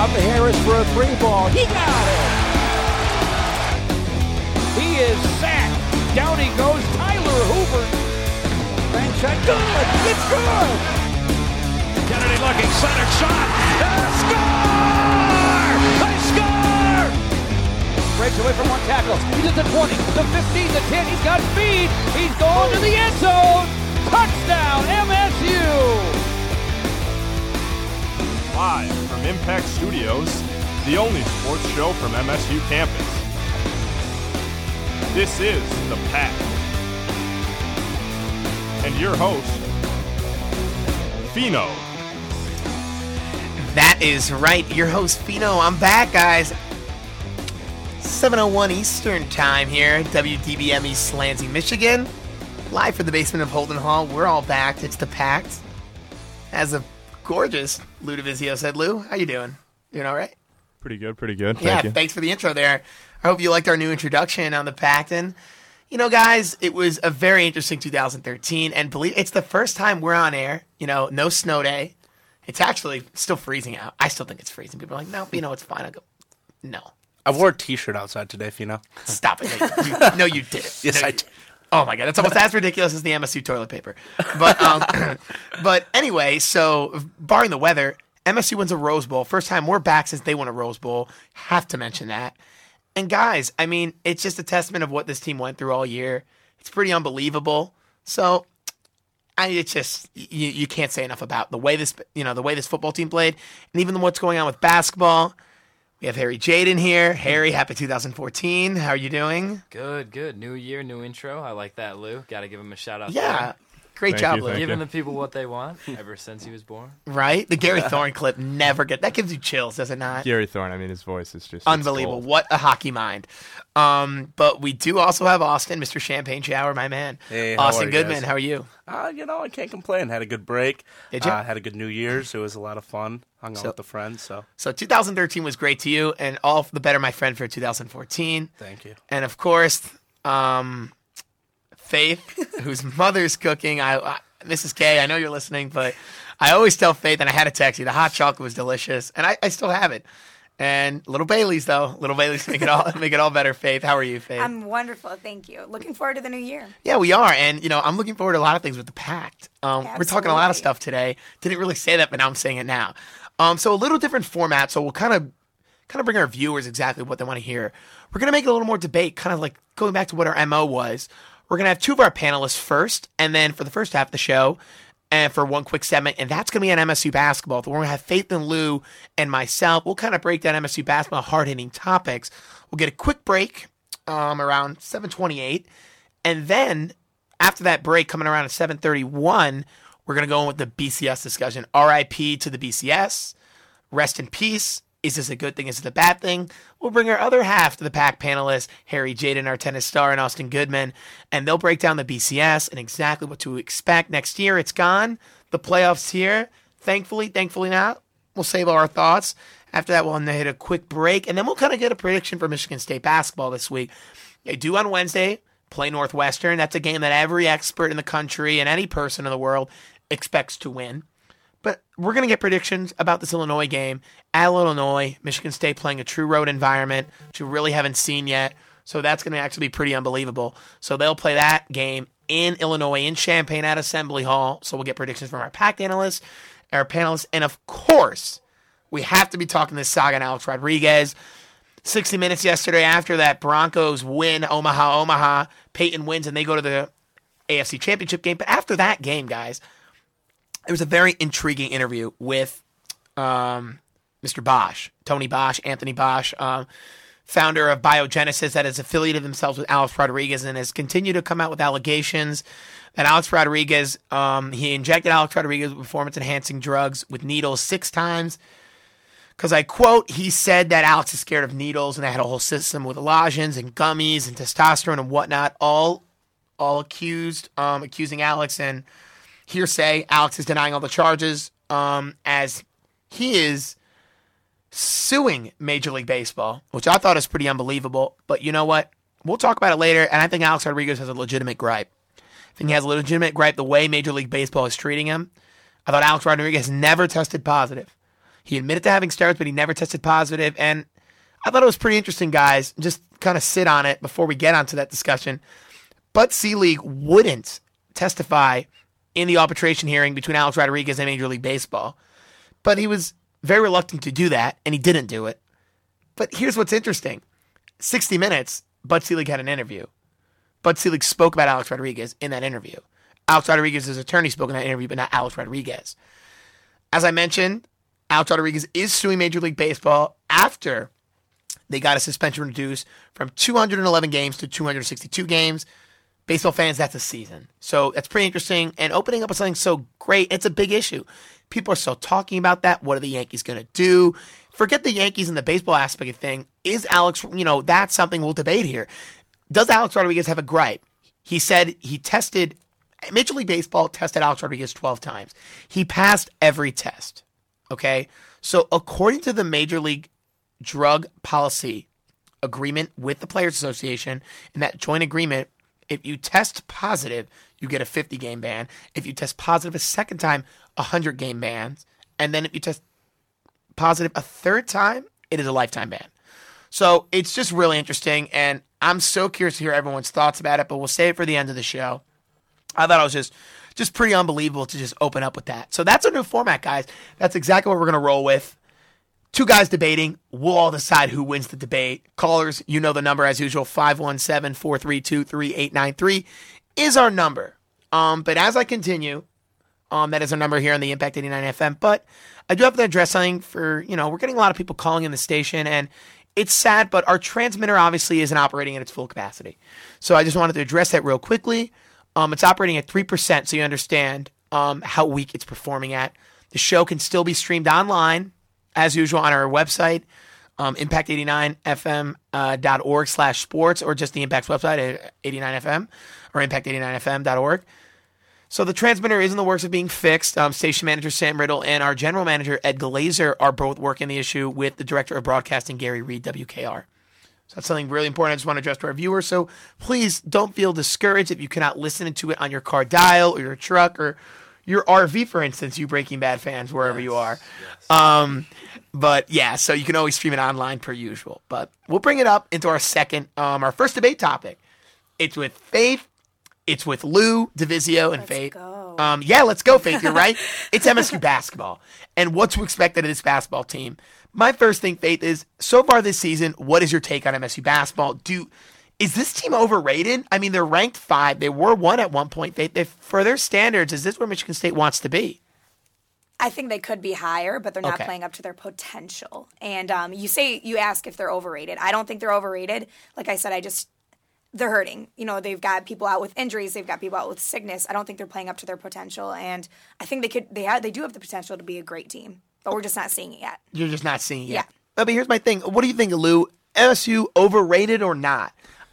To Harris for a three ball. He got it. He is sacked. Down he goes. Tyler Hoover. Bank shot. Good. It's good. Kennedy looking. Center shot. Uh, score! They score! Breaks away from one tackle. He's at the 20, the 15, the 10. He's got speed. He's going to the end zone. Touchdown, MSU! Live from Impact Studios, the only sports show from MSU campus. This is The Pact. And your host, Fino. That is right. Your host, Fino. I'm back, guys. 7.01 Eastern Time here, WDBM East Lansing, Michigan. Live from the basement of Holden Hall. We're all back. It's the Pact. As a gorgeous Lou DeVizio said, Lou, how you doing? Doing all right? Pretty good, pretty good. Thank yeah, you. thanks for the intro there. I hope you liked our new introduction on the Pact. And, you know, guys, it was a very interesting 2013. And believe it's the first time we're on air. You know, no snow day. It's actually still freezing out. I still think it's freezing. People are like, no, you know, it's fine. I go, no. I wore a T-shirt outside today, Fino. Stop it. No, you, no, you did. Yes, No, I you- did. Oh my god, that's almost as ridiculous as the MSU toilet paper. But um, but anyway, so barring the weather, MSU wins a Rose Bowl. First time we're back since they won a Rose Bowl. Have to mention that. And guys, I mean, it's just a testament of what this team went through all year. It's pretty unbelievable. So I it's just you, you can't say enough about the way this you know the way this football team played, and even what's going on with basketball. We have Harry Jaden here. Harry, happy 2014. How are you doing? Good, good. New year, new intro. I like that, Lou. Got to give him a shout out. Yeah, great Thank job, you, Lou. Giving you. the people what they want ever since he was born. Right? The Gary Thorne clip never get that gives you chills, does it not? Gary Thorne, I mean, his voice is just Unbelievable. What a hockey mind. Um, but we do also have Austin, Mr. Champagne Shower, my man. Hey, Austin Goodman, guys? how are you? Uh, you know, I can't complain. Had a good break. Did ya? Uh, had a good New Year's. It was a lot of fun. Hung out So- with the friends. So So 2013 was great to you, and all the better, my friend, for 2014. thank you. And of course, um, Faith, whose mother's cooking. I, I Mrs. K, I know you're listening, but I always tell Faith, and I had a taxi. The hot chocolate was delicious, and I, I still have it. And little Bailey's though, little Bailey's make it all make it all better. Faith, how are you, Faith? I'm wonderful, thank you. Looking forward to the new year. Yeah, we are, and you know, I'm looking forward to a lot of things with the Pact. Um, we're talking a lot of stuff today. Didn't really say that, but now I'm saying it now. Um, so a little different format. So we'll kind of, kind of bring our viewers exactly what they want to hear. We're gonna make it a little more debate, kind of like going back to what our mo was. We're gonna have two of our panelists first, and then for the first half of the show, and for one quick segment, and that's going to be on MSU basketball. We're going to have Faith and Lou and myself. We'll kind of break down MSU basketball, hard hitting topics. We'll get a quick break um, around 7:28, and then after that break, coming around at 7:31, we're going to go in with the BCS discussion. RIP to the BCS. Rest in peace. Is this a good thing? Is it a bad thing? We'll bring our other half to the Pact panelists, Harry Jaden, our tennis star, and Austin Goodman, and they'll break down the BCS and exactly what to expect next year. It's gone. The playoffs here. Thankfully, thankfully not. We'll save all our thoughts. After that, we'll hit a quick break, and then we'll kind of get a prediction for Michigan State basketball this week. They do on Wednesday play Northwestern. That's a game that every expert in the country and any person in the world expects to win. But we're going to get predictions about this Illinois game at Illinois. Michigan State playing a true road environment, which we really haven't seen yet. So that's going to actually be pretty unbelievable. So they'll play that game in Illinois, in Champaign at Assembly Hall. So we'll get predictions from our packed analysts, our panelists, and of course, we have to be talking this saga Alex Rodriguez. 60 minutes yesterday after that Broncos win Omaha, Omaha. Peyton wins and they go to the AFC Championship game. But after that game, guys, it was a very intriguing interview with um, Mr. Bosch, Tony Bosch, Anthony Bosch, um, founder of Biogenesis, that has affiliated themselves with Alex Rodriguez and has continued to come out with allegations that Alex Rodriguez, um, he injected Alex Rodriguez with performance enhancing drugs with needles six times. Because I quote, he said that Alex is scared of needles and they had a whole system with lozenge and gummies and testosterone and whatnot, all all accused, um, accusing Alex and hearsay. Alex is denying all the charges um, as he is suing Major League Baseball, which I thought is pretty unbelievable. But you know what? We'll talk about it later. And I think Alex Rodriguez has a legitimate gripe. I think he has a legitimate gripe the way Major League Baseball is treating him. I thought Alex Rodriguez never tested positive. He admitted to having steroids, but he never tested positive. And I thought it was pretty interesting, guys. Just kind of sit on it before we get onto that discussion. But Selig wouldn't testify in the arbitration hearing between Alex Rodriguez and Major League Baseball. But he was very reluctant to do that, and he didn't do it. But here's what's interesting 60 Minutes, Bud Selig had an interview. Bud Selig spoke about Alex Rodriguez in that interview. Alex Rodriguez's attorney spoke in that interview, but not Alex Rodriguez. As I mentioned, Alex Rodriguez is suing Major League Baseball after they got a suspension reduced from 211 games to 262 games. Baseball fans, that's a season. So that's pretty interesting. And opening up with something so great, it's a big issue. People are still talking about that. What are the Yankees going to do? Forget the Yankees and the baseball aspect of thing. Is Alex, you know, that's something we'll debate here. Does Alex Rodriguez have a gripe? He said he tested, Major League Baseball tested Alex Rodriguez 12 times. He passed every test. Okay. So according to the Major League Drug Policy Agreement with the Players Association, and that joint agreement, if you test positive, you get a 50 game ban. If you test positive a second time, a 100 game ban. And then if you test positive a third time, it is a lifetime ban. So it's just really interesting. And I'm so curious to hear everyone's thoughts about it, but we'll save it for the end of the show. I thought it was just just pretty unbelievable to just open up with that. So that's our new format, guys. That's exactly what we're going to roll with. Two guys debating. We'll all decide who wins the debate. Callers, you know the number as usual 517 432 3893 is our number. Um, but as I continue, um, that is our number here on the Impact 89 FM. But I do have to address something for, you know, we're getting a lot of people calling in the station and it's sad, but our transmitter obviously isn't operating at its full capacity. So I just wanted to address that real quickly. Um, it's operating at 3%, so you understand um, how weak it's performing at. The show can still be streamed online, as usual, on our website, um, impact89fm.org uh, slash sports, or just the Impact's website at 89fm or impact89fm.org. So the transmitter is in the works of being fixed. Um, station manager Sam Riddle and our general manager Ed Glazer are both working the issue with the director of broadcasting Gary Reed, WKR. So that's something really important I just want to address to our viewers. So please don't feel discouraged if you cannot listen to it on your car dial or your truck or your RV, for instance, you Breaking Bad fans, wherever yes, you are. Yes. Um, but yeah, so you can always stream it online per usual. But we'll bring it up into our second, um, our first debate topic. It's with Faith, it's with Lou Divizio and let's Faith. Go. Um, yeah, let's go, Faith. You're right. it's MSU basketball, and what to expect out of this basketball team. My first thing, Faith, is so far this season, what is your take on MSU basketball? Do is this team overrated? I mean, they're ranked five. They were one at one point. Faith, they, for their standards, is this where Michigan State wants to be? I think they could be higher, but they're not Okay. playing up to their potential. And um, you say you ask if they're overrated. I don't think they're overrated. Like I said, I just they're hurting. You know, they've got people out with injuries. They've got people out with sickness. I don't think they're playing up to their potential. And I think they could. They have. They do have the potential to be a great team, but we're just not seeing it yet. You're just not seeing it. Yeah. Uh, But here's my thing. What do you think, Lou? MSU overrated or not?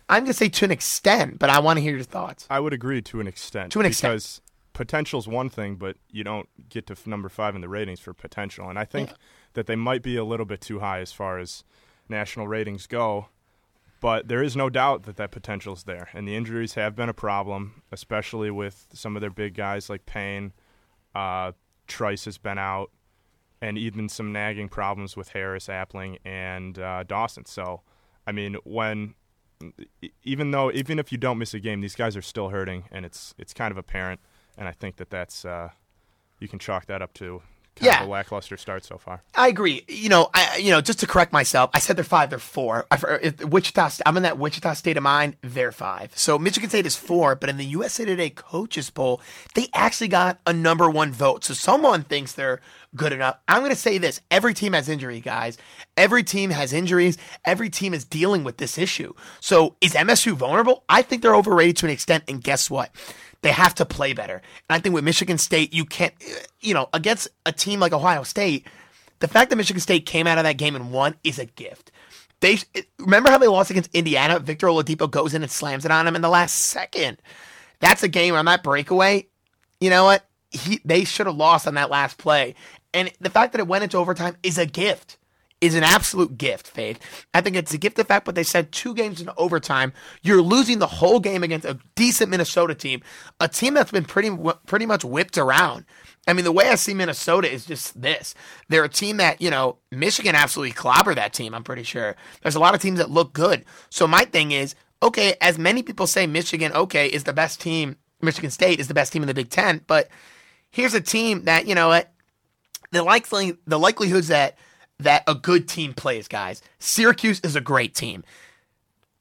I'm gonna say to an extent, but I want to hear your thoughts. I would agree to an extent. To an extent. Because potential's one thing, but you don't get to f- number five in the ratings for potential. And I think that they might be a little bit too high as far as national ratings go. But there is no doubt that that potential is there. And the injuries have been a problem, especially with some of their big guys like Payne. Uh, Trice has been out, and even some nagging problems with Harris, Appling, and uh, Dawson. So, I mean, when even though even if you don't miss a game, these guys are still hurting, and it's it's kind of apparent. And I think that that's uh, you can chalk that up to kind Yeah. of a lackluster start so far. I agree. You know, I you know just to correct myself, I said they're five. They're four. I, Wichita. I'm in that Wichita state of mind. They're five. So Michigan State is four, but in the USA Today coaches poll, they actually got a number one vote. So someone thinks they're good enough. I'm going to say this: every team has injury, guys. Every team has injuries. Every team is dealing with this issue. So is MSU vulnerable? I think they're overrated to an extent. And guess what? They have to play better. And I think with Michigan State, you can't, you know, against a team like Ohio State, the fact that Michigan State came out of that game and won is a gift. They remember how they lost against Indiana. Victor Oladipo goes in and slams it on him in the last second. That's a game on that breakaway. You know what? He they should have lost on that last play. And the fact that it went into overtime is a gift. Is an absolute gift, Faith. I think it's a gift the fact, but they said two games in overtime. You're losing the whole game against a decent Minnesota team, a team that's been pretty pretty much whipped around. I mean, the way I see Minnesota is just this. They're a team that, you know, Michigan absolutely clobber that team, I'm pretty sure. There's a lot of teams that look good. So my thing is, okay, as many people say Michigan, okay, is the best team, Michigan State is the best team in the Big Ten, but here's a team that, you know what, the likely the likelihoods that that a good team plays, guys. Syracuse is a great team.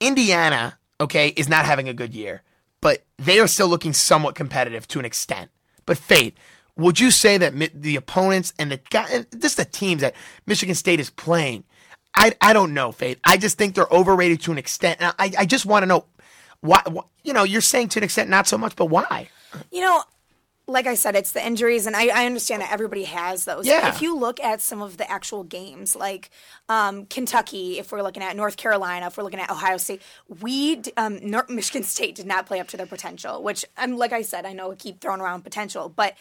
Indiana, okay, is not having a good year, but they are still looking somewhat competitive to an extent. But Faith, would you say that the opponents and the guy, and just the teams that Michigan State is playing, I I don't know, Faith. I just think they're overrated to an extent. And I I just want to know why, why. You know, you're saying to an extent not so much, but why? You know, like I said, it's the injuries, and I, I understand that everybody has those. Yeah. If you look at some of the actual games, like um, Kentucky, if we're looking at North Carolina, if we're looking at Ohio State, we um, Nor- Michigan State did not play up to their potential. Which I'm like I said, I know we keep throwing around potential, but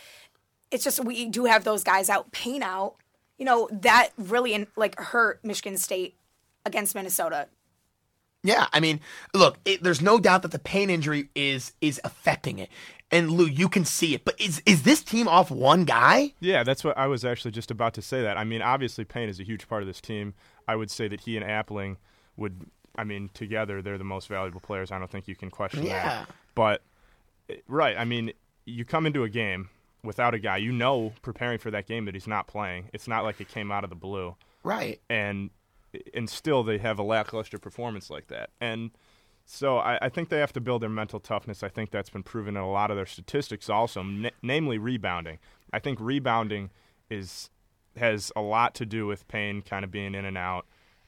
it's just we do have those guys out, Payne out. You know that really in, like hurt Michigan State against Minnesota. Yeah, I mean, look, it, there's no doubt that the Payne injury is is affecting it, and Lou, you can see it. But is is this team off one guy? Yeah, that's what I was actually just about to say. That I mean, obviously, Payne is a huge part of this team. I would say that he and Appling would. I mean, together they're the most valuable players. I don't think you can question Yeah. that. But right, I mean, you come into a game without a guy, you know, preparing for that game that he's not playing. It's not like it came out of the blue Right. and and still they have a lackluster performance like that. And so I, I think they have to build their mental toughness. I think that's been proven in a lot of their statistics, also, n- namely rebounding. I think rebounding is has a lot to do with Payne kind of being in and out,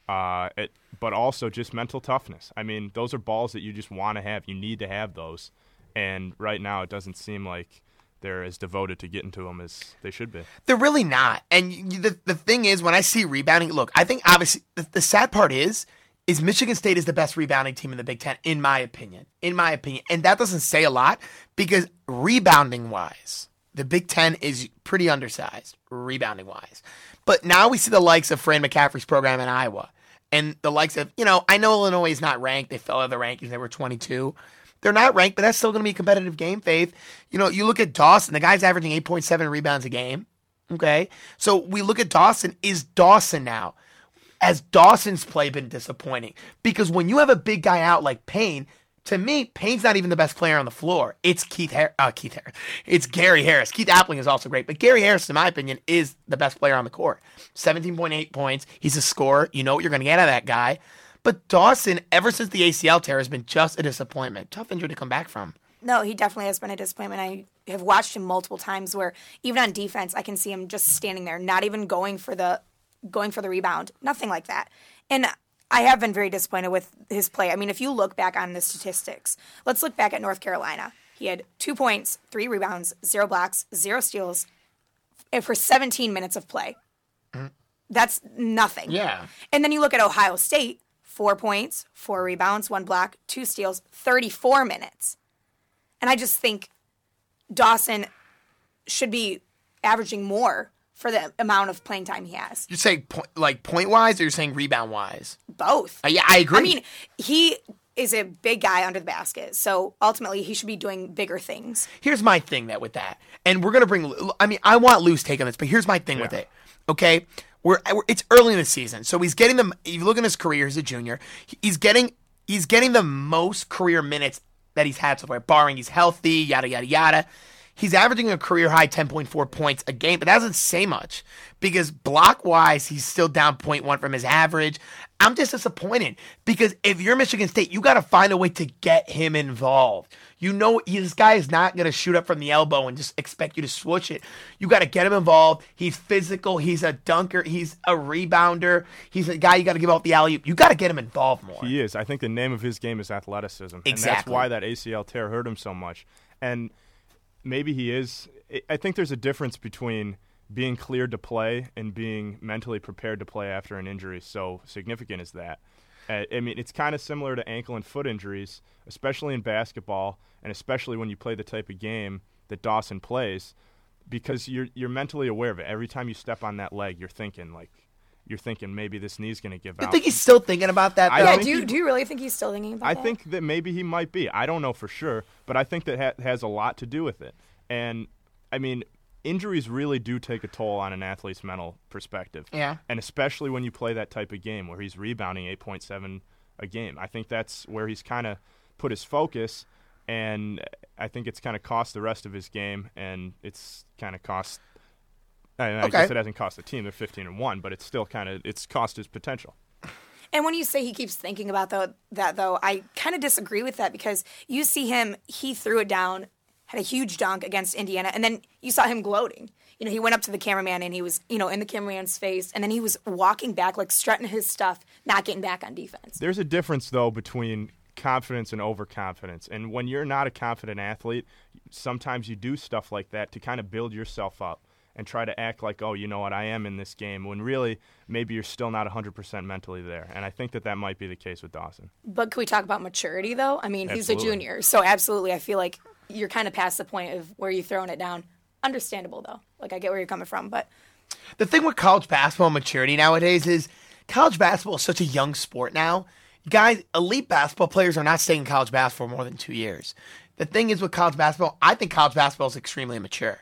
uh, it, but also just mental toughness. I mean, those are balls that you just want to have. You need to have those, and right now it doesn't seem like they're as devoted to getting to them as they should be. They're really not. And the the thing is, when I see rebounding, look, I think obviously the, the sad part is, is Michigan State is the best rebounding team in the Big Ten, in my opinion. In my opinion, and that doesn't say a lot because rebounding wise, the Big Ten is pretty undersized rebounding wise. But now we see the likes of Fran McCaffery's program in Iowa, and the likes of you know, I know Illinois is not ranked. They fell out of the rankings. They were twenty two. They're not ranked, but that's still going to be a competitive game, Faith. You know, you look at Dawson, the guy's averaging 8.7 rebounds a game. Okay. So we look at Dawson. Is Dawson now? Has Dawson's play been disappointing? Because when you have a big guy out like Payne, to me, Payne's not even the best player on the floor. It's Keith Har- uh, Keith Harris. It's Gary Harris. Keith Appling is also great, but Gary Harris, in my opinion, is the best player on the court. 17.8 points. He's a scorer. You know what you're going to get out of that guy. But Dawson, ever since the ACL tear, has been just a disappointment. Tough injury to come back from. No, he definitely has been a disappointment. I have watched him multiple times where even on defense, I can see him just standing there, not even going for the going for the rebound, nothing like that. And I have been very disappointed with his play. I mean, if you look back on the statistics, let's look back at North Carolina. He had two points, three rebounds, zero blocks, zero steals, and for 17 minutes of play. Mm-hmm. That's nothing. Yeah. And then you look at Ohio State, four points, four rebounds, one block, two steals, 34 minutes. And I just think Dawson should be averaging more for the amount of playing time he has. You're saying point, like point wise, or you're saying rebound wise? Both. Uh, yeah, I agree. I mean, he is a big guy under the basket. So ultimately, he should be doing bigger things. here's my thing that with that, and we're gonna bring. I mean, I want Lou's take on this, but here's my thing with it. Okay, we're, we're it's early in the season, so he's getting the. If you look at his career, he's a junior. He's getting he's getting the most career minutes that he's had so far, barring he's healthy, yada yada yada. He's averaging a career high 10.4 points a game, but that doesn't say much because block wise, he's still down 0.1 from his average. I'm just disappointed because if you're Michigan State, you got to find a way to get him involved. You know, this guy is not going to shoot up from the elbow and just expect you to switch it. You got to get him involved. He's physical. He's a dunker. He's a rebounder. He's a guy you got to give out the alley oop. You got to get him involved more. He is. I think the name of his game is athleticism. And that's why that ACL tear hurt him so much. And maybe he is. I- I think there's a difference between being cleared to play and being mentally prepared to play after an injury so significant as that. Uh, I mean, it's kind of similar to ankle and foot injuries, especially in basketball, and especially when you play the type of game that Dawson plays, because you're you're mentally aware of it. Every time you step on that leg, you're thinking like, you're thinking maybe this knee's going to give I out. think he's still thinking about that. I though. Yeah, think do you, he- do you really think he's still thinking about I that? think that maybe he might be. I don't know for sure, but I think that ha- has a lot to do with it. And I mean, injuries really do take a toll on an athlete's mental perspective. Yeah. And especially when you play that type of game where he's rebounding 8.7 a game. I think that's where he's kind of put his focus, and I think it's kind of cost the rest of his game, and it's kind of cost. I, I Okay. guess it hasn't cost the team; they're 15 and one, but it's still kind of it's cost his potential. And when you say he keeps thinking about tho- that, though, I kind of disagree with that because you see him, he threw it down, had a huge dunk against Indiana, and then you saw him gloating. You know, he went up to the cameraman and he was, you know, in the cameraman's face, and then he was walking back, like strutting his stuff, not getting back on defense. There's a difference though between confidence and overconfidence. And when you're not a confident athlete, sometimes you do stuff like that to kind of build yourself up and try to act like, oh, you know what, I am in this game, when really maybe you're still not 100% mentally there. And I think that that might be the case with Dawson. But can we talk about maturity, though? I mean, he's a junior, so absolutely, I feel like you're kind of past the point of where you're throwing it down. Understandable, though. Like, I get where you're coming from, but The thing with college basketball maturity nowadays is college basketball is such a young sport now. Guys, elite basketball players are not staying in college basketball for more than two years. The thing is with college basketball, I think college basketball is extremely immature.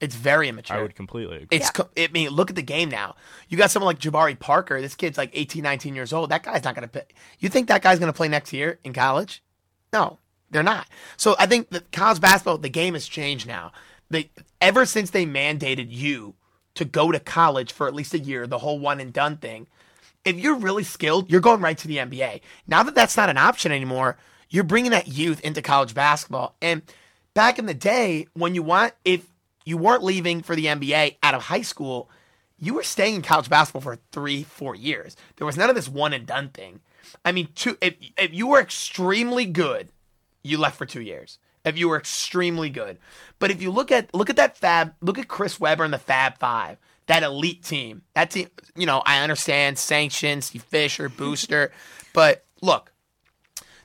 It's very immature. I would completely agree. It's. co I mean, look at the game now. You got someone like Jabari Parker. This kid's like 18, 19 years old. That guy's not going to play. You think that guy's going to play next year in college? No, they're not. So I think that college basketball, the game has changed now. They ever since they mandated you to go to college for at least a year, the whole one and done thing. If you're really skilled, you're going right to the NBA. Now that that's not an option anymore, you're bringing that youth into college basketball. And back in the day, when you want, if you weren't leaving for the NBA out of high school, you were staying in college basketball for three, four years. There was none of this one and done thing. I mean, two, if, if you were extremely good, you left for two years. If you were extremely good, but if you look at look at that Fab, look at Chris Webber and the Fab Five, that elite team. That team, you know, I understand sanctions, Steve Fisher, Booster, but look,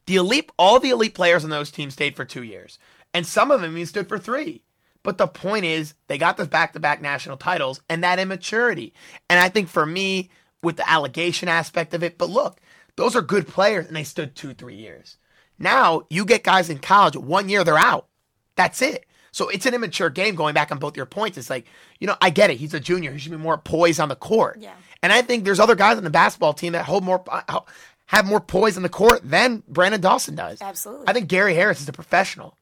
the elite, all the elite players on those teams stayed for two years, and some of them even stood for three. But the point is, they got the back-to-back national titles, and that immaturity. And I think for me, with the allegation aspect of it, but look, those are good players, and they stood two, three years. Now you get guys in college, one year they're out. That's it. So it's an immature game. Going back on both your points, it's like you know, I get it. He's a junior. He should be more poised on the court. Yeah. And I think there's other guys on the basketball team that hold more, uh, have more poise on the court than Branden Dawson does. Absolutely. I think Gary Harris is a professional.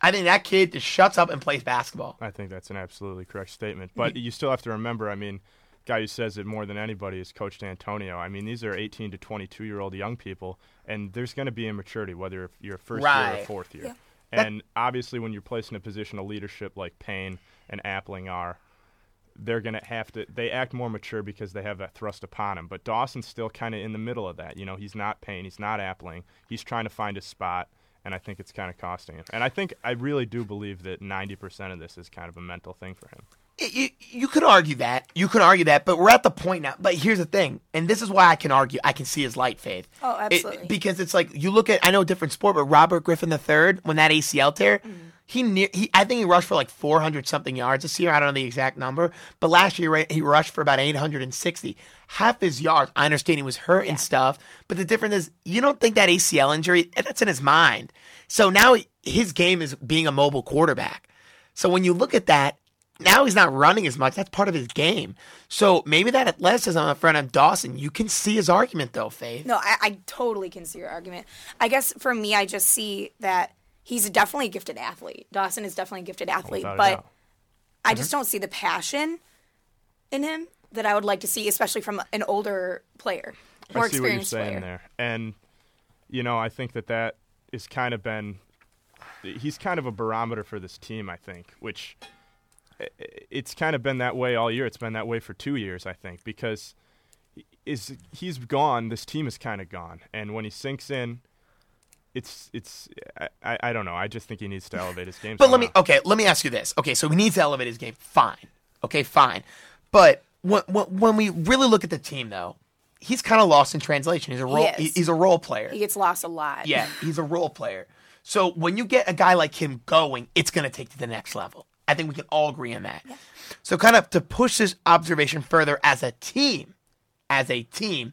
I think that kid just shuts up and plays basketball. I think that's an absolutely correct statement. But you still have to remember, I mean, guy who says it more than anybody is Coach Dantonio. I mean, these are 18 to 22 year old young people, and there's going to be immaturity, whether you're a first year or fourth year. Yeah. And obviously, when you're placed in a position of leadership like Payne and Appling are, they're going to have to. They act more mature because they have that thrust upon them. But Dawson's still kind of in the middle of that. You know, he's not Payne, he's not Appling. He's trying to find his spot, and I think it's kind of costing him. And I think I really do believe that 90% of this is kind of a mental thing for him. You, you could argue that. You could argue that, but we're at the point now. But here's the thing, and this is why I can argue. I can see his light, Faith. Oh, It- absolutely. because it's like you look at. I know a different sport, but Robert Griffin III, when that ACL tear, Mm-hmm. he near. He I think he rushed for like 400 something yards this year. I don't know the exact number, but last year he rushed for about 860. Half his yards. I understand he was hurt and stuff, but the difference is you don't think that ACL injury that's in his mind. So now his game is being a mobile quarterback. So when you look at that, now he's not running as much. That's part of his game. So maybe that athleticism in front of Dawson, you can see his argument though, Faith. No, I, I totally can see your argument. I guess for me, I just see that he's definitely a gifted athlete. Dawson is definitely a gifted athlete, Without but. I mm-hmm. just don't see the passion in him that I would like to see, especially from an older player, more I see what you're experienced saying player. there, and you know, I think that that is kind of been. He's kind of a barometer for this team, I think, which i- i- it's kind of been that way all year. It's been that way for two years, I think, because is he's gone. This team is kind of gone, and when he sinks in, it's it's I, I, I don't know. I just think he needs to elevate his game. But let me okay, let me ask you this. Okay, so he needs to elevate his game. Fine. Okay, fine. But when when, when we really look at the team though, he's kind of lost in translation. He's a role is. he's a role player. He gets lost a lot. Yeah, he's a role player. So when you get a guy like him going, it's going to take to the next level. I think we can all agree on that. So kind of to push this observation further as a team, as a team,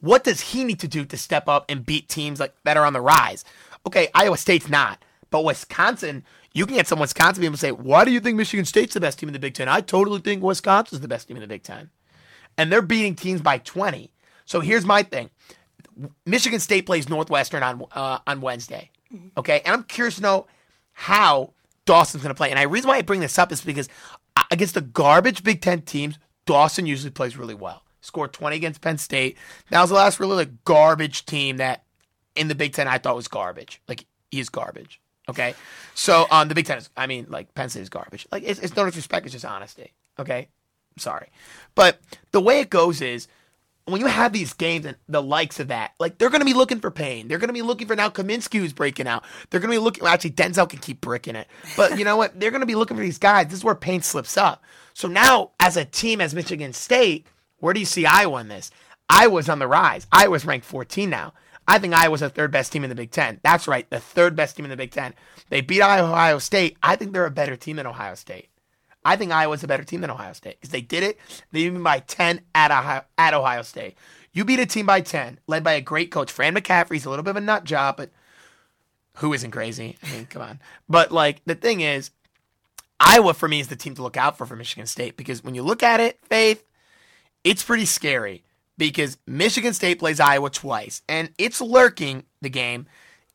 what does he need to do to step up and beat teams like that are on the rise? Okay, Iowa State's not, but Wisconsin, You can get some Wisconsin people and say, "Why do you think Michigan State's the best team in the Big Ten? I totally think Wisconsin's the best team in the Big Ten, and they're beating teams by 20. So here's my thing: Michigan State plays Northwestern on uh, on Wednesday. Okay, and I'm curious to know how Dawson's going to play. And the reason why I bring this up is because uh, against the garbage Big Ten teams, Dawson usually plays really well. Scored 20 against Penn State. That was the last really like garbage team that in the Big Ten I thought was garbage. Like he's garbage. Okay, so um, the Big Ten is, I mean, like Penn State is garbage. Like it's, it's no disrespect, it's just honesty. Okay, sorry, but the way it goes is when you have these games and the likes of that, like they're going to be looking for Payne. They're going to be looking for now Kaminsky who's breaking out. They're going to be looking. Well, actually, Denzel can keep bricking it, but you know what? They're going to be looking for these guys. This is where Payne slips up. So now, as a team, as Michigan State, where do you see Iowa in this? Iowa's on the rise. Iowa's ranked 14 now. I think Iowa's the third best team in the Big Ten. That's right, the third best team in the Big Ten. They beat Ohio State. I think they're a better team than Ohio State. I think Iowa's a better team than Ohio State because they did it. They beat by 10 at Ohio, at Ohio State. You beat a team by 10, led by a great coach. Fran McCaffery's a little bit of a nut job, but who isn't crazy? I mean, come on. But like the thing is, Iowa for me is the team to look out for for Michigan State because when you look at it, Faith, it's pretty scary because Michigan State plays Iowa twice and it's lurking the game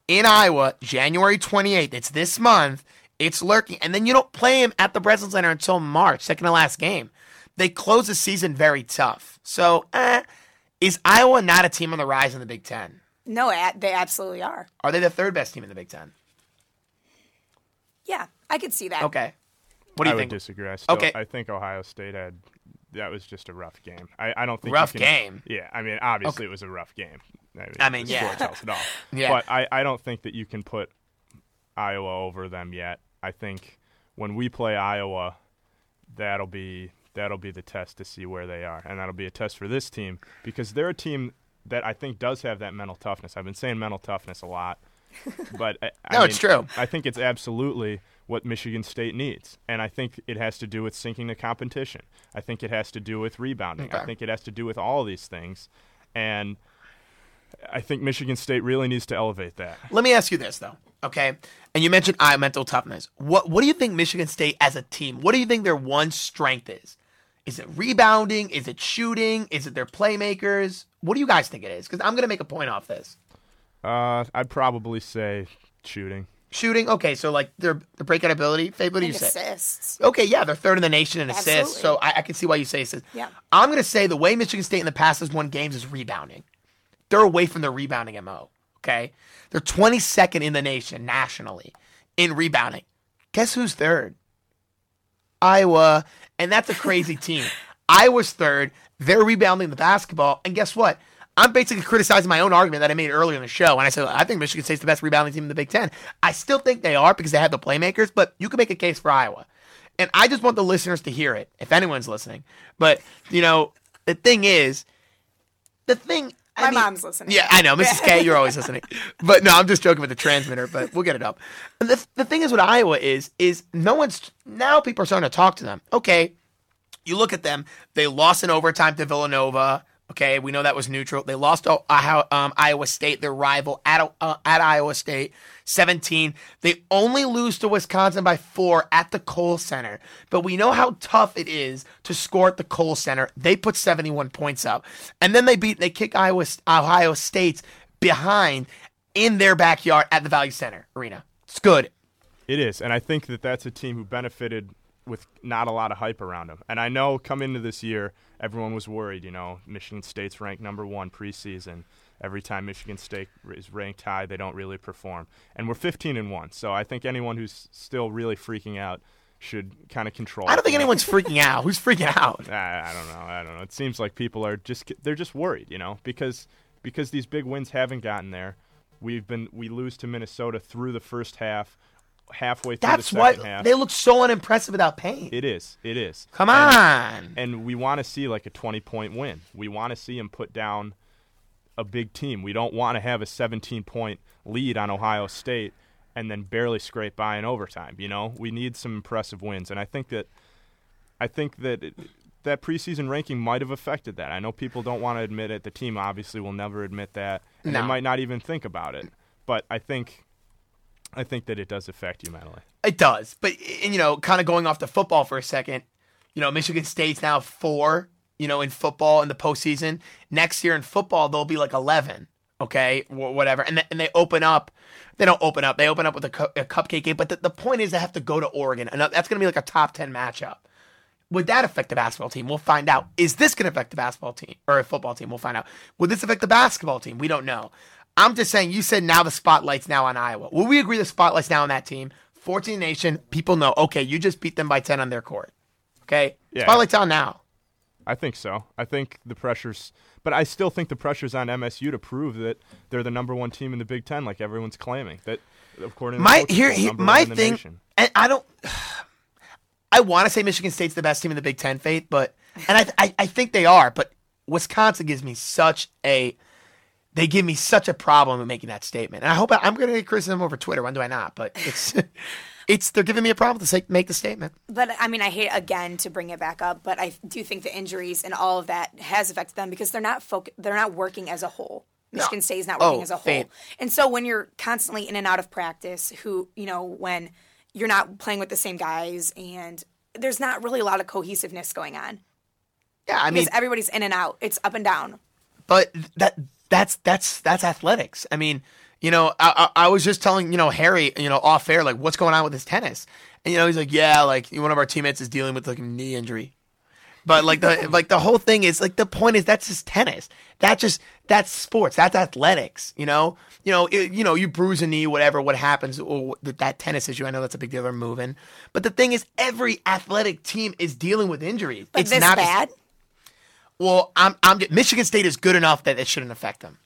in Iowa January 28th. It's this month. It's lurking. And then you don't play him at the Breslin Center until March, second to last game. They close the season very tough. So, eh, is Iowa not a team on the rise in the Big Ten? No, they absolutely are. Are they the third best team in the Big Ten? Yeah, I could see that. Okay. What do you think? I think? would disagree. I still, Okay. I think Ohio State had that was just a rough game. I, I don't think you Rough can- game? Yeah, I mean, obviously it was a rough game. I mean, I mean, the yeah. score tells it all. Yeah. But I, I don't think that you can put Iowa over them yet. I think when we play Iowa, that'll be that'll be the test to see where they are, and that'll be a test for this team because they're a team that I think does have that mental toughness. I've been saying mental toughness a lot, but I, I No, mean, it's true. I think it's absolutely what Michigan State needs. And I think it has to do with sinking the competition. I think it has to do with rebounding. I think it has to do with all of these things. And I think Michigan State really needs to elevate that. Let me ask you this though, okay? And you mentioned I mental toughness. What what do you think Michigan State as a team? What do you think their one strength is? Is it rebounding? Is it shooting? Is it their playmakers? What do you guys think it is? Because I'm gonna make a point off this. Uh, I'd probably say shooting. Shooting, okay, so like their their breakout ability. Faye, what do I you think say? assists. Okay, yeah, they're third in the nation in assists, so I, I can see why you say assists. Yeah. I'm gonna say the way Michigan State in the past has won games is rebounding. They're away from their rebounding mo. Okay, they're 22nd in the nation nationally in rebounding. Guess who's third? Iowa, and that's a crazy team. Iowa's third. They're rebounding the basketball, and guess what? I'm basically criticizing my own argument that I made earlier in the show, and I said I think Michigan State's the best rebounding team in the Big Ten. I still think they are because they have the playmakers, but you can make a case for Iowa. And I just want the listeners to hear it, if anyone's listening. But you know, the thing is, the thing. I My mean- mom's listening. Yeah, I know, Mrs. K. You're always listening. But no, I'm just joking with the transmitter. But we'll get it up. And the the thing is, with Iowa is is no one's now people are starting to talk to them. Okay, you look at them. They lost in overtime to Villanova. Okay, we know that was neutral. They lost to um, Iowa State, their rival, at uh, at Iowa State, seventeen. They only lose to Wisconsin by four at the Kohl Center. But we know how tough it is to score at the Kohl Center. They put seventy-one points up, and then they beat they kick Iowa Ohio State's behind in their backyard at the Value City Arena. It's good. It is, and I think that that's a team who benefited with not a lot of hype around them. And I know coming into this year, everyone was worried. You know, Michigan State's ranked number one preseason. Every time Michigan State is ranked high, they don't really perform. And we're 15 and one, so I think anyone who's still really freaking out should kind of control. I don't think anyone's freaking out. Who's freaking out? I, I don't know. I don't know. It seems like people are just they're just worried, you know, because because these big wins haven't gotten there. We've been we lose to Minnesota through the first half, halfway through That's the why second half. they look so unimpressive without Payne. it is. It is. Come And- on. and we want to see like a 20 point win. We want to see him put down a big team. We don't want to have a 17 point lead on Ohio State and then barely scrape by in overtime. You know, we need some impressive wins, and I think that I think that it, that preseason ranking might have affected that. I know people don't want to admit it. The team obviously will never admit that, and No. they might not even think about it. But I think I think that it does affect you mentally. It does, but and, you know, kind of going off the football for a second. You know, Michigan State's now four. You know, in football in the postseason. Next year in football, they'll be like eleven. Okay, wh- whatever, and th- and they open up. They don't open up. They open up with a, cu- a cupcake game. But the, the point is, they have to go to Oregon, and that's going to be like a top ten matchup. Would that affect the basketball team? We'll find out. Is this going to affect the basketball team or a football team? We'll find out. Would this affect the basketball team? We don't know. I'm just saying. You said now the spotlight's now on Iowa. Will we agree the spotlight's now on that team? 14 nation. People know. Okay, you just beat them by 10 on their court. Okay, Yeah. spotlight's on now. I think so. I think the pressure's, but I still think the pressure's on MSU to prove that they're the number one team in the Big Ten, like everyone's claiming. That according to My the here, my one in the thing, nation. and I don't. I want to say Michigan State's the best team in the Big Ten, Faith, but and I, I I think they are, but Wisconsin gives me such a. They give me such a problem in making that statement, and I hope I, I'm going to get criticism over Twitter. When do I not? But it's, it's they're giving me a problem to say make the statement. But I mean, I hate again to bring it back up, but I do think the injuries and all of that has affected them because they're not foc- they're not working as a whole. Michigan State is not working Oh, as a whole, Faith. and so when you're constantly in and out of practice, who you know when you're not playing with the same guys, and there's not really a lot of cohesiveness going on Yeah, I mean, everybody's in and out. It's up and down. but that that's that's that's athletics. I mean, you know, I, I I was just telling you know Harry, you know, off air, like what's going on with his tennis, and you know he's like, yeah, like one of our teammates is dealing with like a knee injury, but like the like the whole thing is like the point is that's just tennis. That just that's sports. That's athletics. You know, you know, it, you know, you bruise a knee, whatever, what happens with that, that tennis issue. I know that's a big deal. They're moving, but the thing is, every athletic team is dealing with injuries. But it's not just- bad. Well, I'm, I'm Michigan State is good enough that it shouldn't affect them.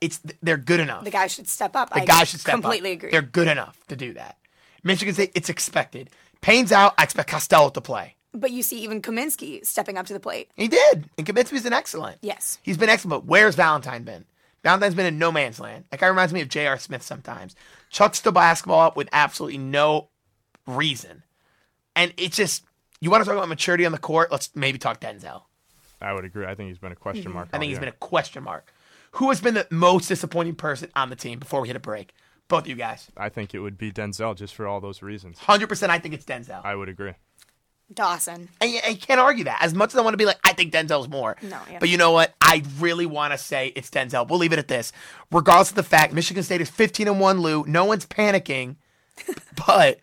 It's they're good enough. the guy should step up. The I guy should step completely up. agree. They're good enough to do that. Michigan State, it's expected. Payne's out. I expect Costello to play. but you see, even Kaminsky stepping up to the plate. He did, and Kaminsky's been excellent. Yes. he's been excellent. But where's Valentine been? Valentine's been in no man's land. That guy reminds me of J.R. Smith sometimes. Chucks the basketball up with absolutely no reason, and it's just you want to talk about maturity on the court. Let's maybe talk Denzel. I would agree. I think he's been a question mark. Mm-hmm. I think he's year. been a question mark. Who has been the most disappointing person on the team before we hit a break? Both of you guys. I think it would be Denzel just for all those reasons. 100% I think it's Denzel. I would agree. Dawson. And you, you can't argue that. As much as I want to be like, I think Denzel's more. No, yeah. But you know what? I really want to say it's Denzel. We'll leave it at this. Regardless of the fact, Michigan State is 15 and 1, Lou. No one's panicking. but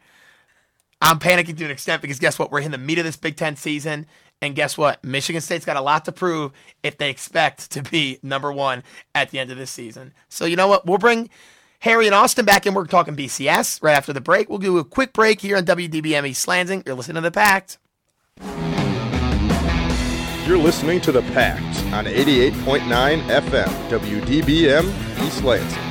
I'm panicking to an extent because guess what? We're in the meat of this Big Ten season. And guess what? Michigan State's got a lot to prove if they expect to be number one at the end of this season. So you know what? We'll bring Harry and Austin back in. We're talking BCS right after the break. We'll do a quick break here on WDBM East Lansing. You're listening to The Pact. You're listening to The Pact on 88.9 FM, WDBM East Lansing.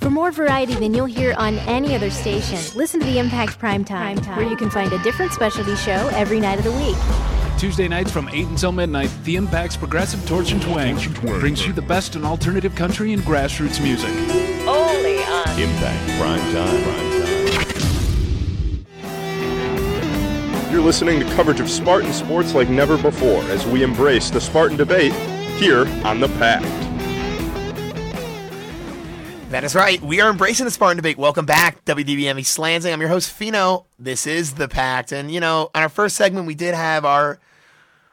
For more variety than you'll hear on any other station, listen to the Impact Primetime, where you can find a different specialty show every night of the week. Tuesday nights from 8 until midnight, The Impact's Progressive Torch and Twang brings you the best in alternative country and grassroots music. Only on Impact Prime Time. You're listening to coverage of Spartan sports like never before as we embrace the Spartan debate here on The Pact. That is right. We are embracing the Spartan debate. Welcome back, WDBM East Lansing. I'm your host, Fino. This is The Pact. And, you know, on our first segment, we did have our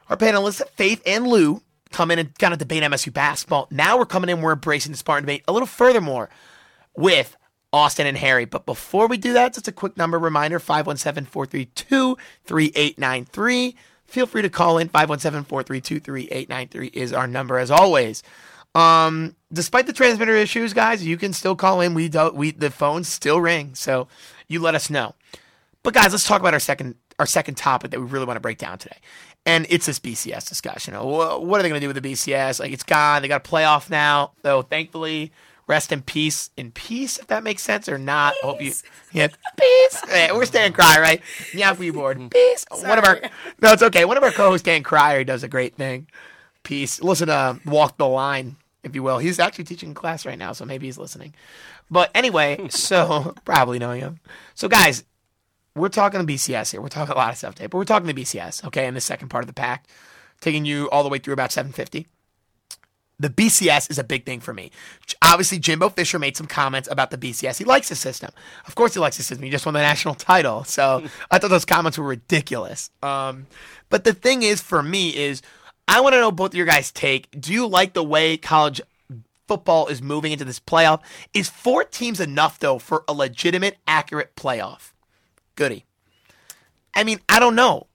our panelists, Faith and Lou, come in and kind of debate MSU basketball. Now we're coming in, we're embracing the Spartan debate a little furthermore with Austin and Harry. But before we do that, just a quick number reminder 517 432 3893. Feel free to call in 517 432 3893 is our number as always. Um, despite the transmitter issues, guys, you can still call in. We don't. We the phones still ring, so you let us know. But guys, let's talk about our second our second topic that we really want to break down today. And it's this BCS discussion. Wha- What are they going to do with the BCS? Like, it's gone. They got a playoff now. Though, thankfully, rest in peace. In peace, if that makes sense or not. Hope you. Yeah, peace. Hey, we're staying cry, right? Yeah, we board. Peace. One of our. No, it's okay. One of our co-hosts, Dan Cryer, does a great thing. Peace. Listen to Walk the Line, if you will. He's actually teaching class right now, so maybe he's listening. But anyway, so probably knowing him. So, guys, we're talking the BCS here. We're talking a lot of stuff today, but we're talking the BCS, okay, in the second part of the Pact, taking you all the way through about 750. The BCS is a big thing for me. Obviously, Jimbo Fisher made some comments about the BCS. He likes the system. Of course, he likes the system. He just won the national title. So I thought those comments were ridiculous. Um, but the thing is, for me, is I want to know both of your guys' take. Do you like the way college football is moving into this playoff? Is four teams enough, though, for a legitimate, accurate playoff? Goody. I mean, I don't know.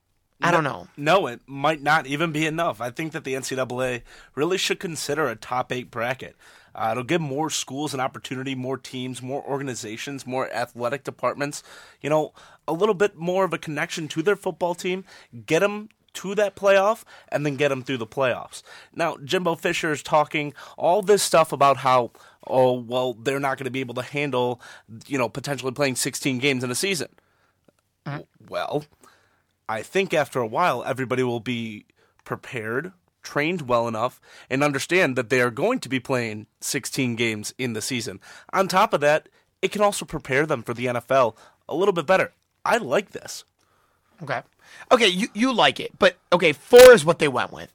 I don't know. No, it might not even be enough. I think that the NCAA really should consider a top eight bracket. Uh, it'll give more schools an opportunity, more teams, more organizations, more athletic departments. You know, a little bit more of a connection to their football team. Get them to that playoff and then get them through the playoffs. Now, Jimbo Fisher is talking all this stuff about how, oh, well, they're not going to be able to handle, you know, potentially playing 16 games in a season. Mm-hmm. Well, I think after a while, everybody will be prepared, trained well enough, and understand that they are going to be playing 16 games in the season. On top of that, it can also prepare them for the NFL a little bit better. I like this. Okay. Okay, you, you like it, but okay, four is what they went with.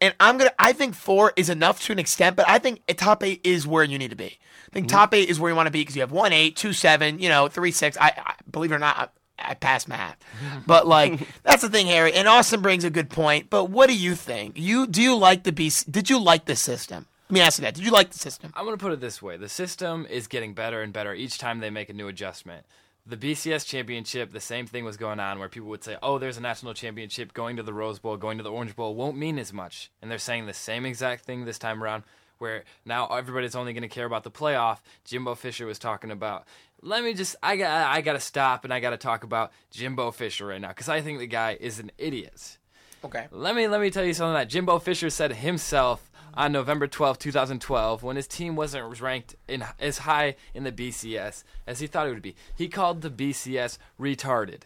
And I'm gonna I think four is enough to an extent, but I think top eight is where you need to be. I think mm-hmm. top eight is where you want to be because you have one eight, two seven, you know, three six. I, I believe it or not, I, I pass math. But like that's the thing, Harry. And Austin brings a good point. But what do you think? You do you like the BC did you like the system? Let me ask you that. Did you like the system? I'm to put it this way the system is getting better and better each time they make a new adjustment. The BCS championship, the same thing was going on where people would say, oh, there's a national championship. Going to the Rose Bowl, going to the Orange Bowl won't mean as much. And they're saying the same exact thing this time around where now everybody's only going to care about the playoff. Jimbo Fisher was talking about. Let me just, I got, I got to stop and I got to talk about Jimbo Fisher right now because I think the guy is an idiot. Okay. Let me let me tell you something that Jimbo Fisher said himself on November 12, 2012, when his team wasn't ranked in as high in the BCS as he thought it would be. He called the BCS retarded.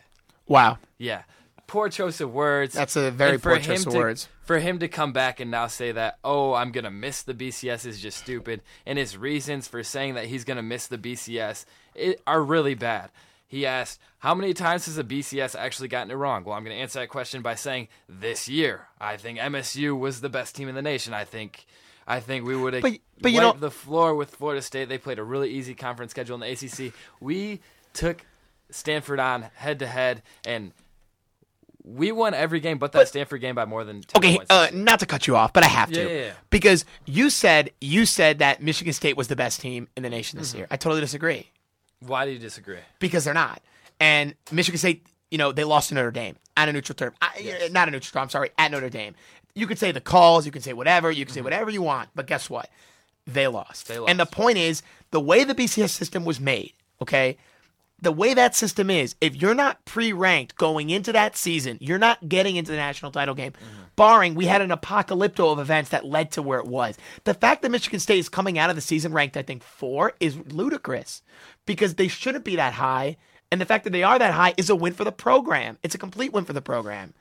Wow. Yeah. Poor choice of words. That's a very poor choice of to- words. For him to come back and now say that, oh, I'm going to miss the BCS is just stupid, and his reasons for saying that he's going to miss the BCS it, are really bad. He asked, How many times has the BCS actually gotten it wrong? Well, I'm going to answer that question by saying, This year. I think MSU was the best team in the nation. I think. I think we would have But- but you wiped know- the floor with Florida State. They played a really easy conference schedule in the ACC. We took Stanford on head to head, and we won every game but that Stanford game by more than 10 Okay, uh, not to cut you off, but I have to Yeah, yeah, yeah. because you said you said that Michigan State was the best team in the nation this Mhm. year. I totally disagree Why do you disagree? because they're not. And Michigan State, you know, they lost to Notre Dame at a neutral term. I, Not a neutral term. I'm sorry, at Notre Dame. You could say the calls, you can say whatever, you can say whatever you want, but guess what? They lost. Mm-hmm. They And the point is, the way the BCS system was made, okay, the way that system is, if you're not pre-ranked going into that season, you're not getting into the national title game. Barring we had an apocalypto of events that led to where it was. The fact that Michigan State is coming out of the season ranked, I think, four is ludicrous because they shouldn't be that high. And the fact that they are that high is a win for the program. It's a complete win for the program.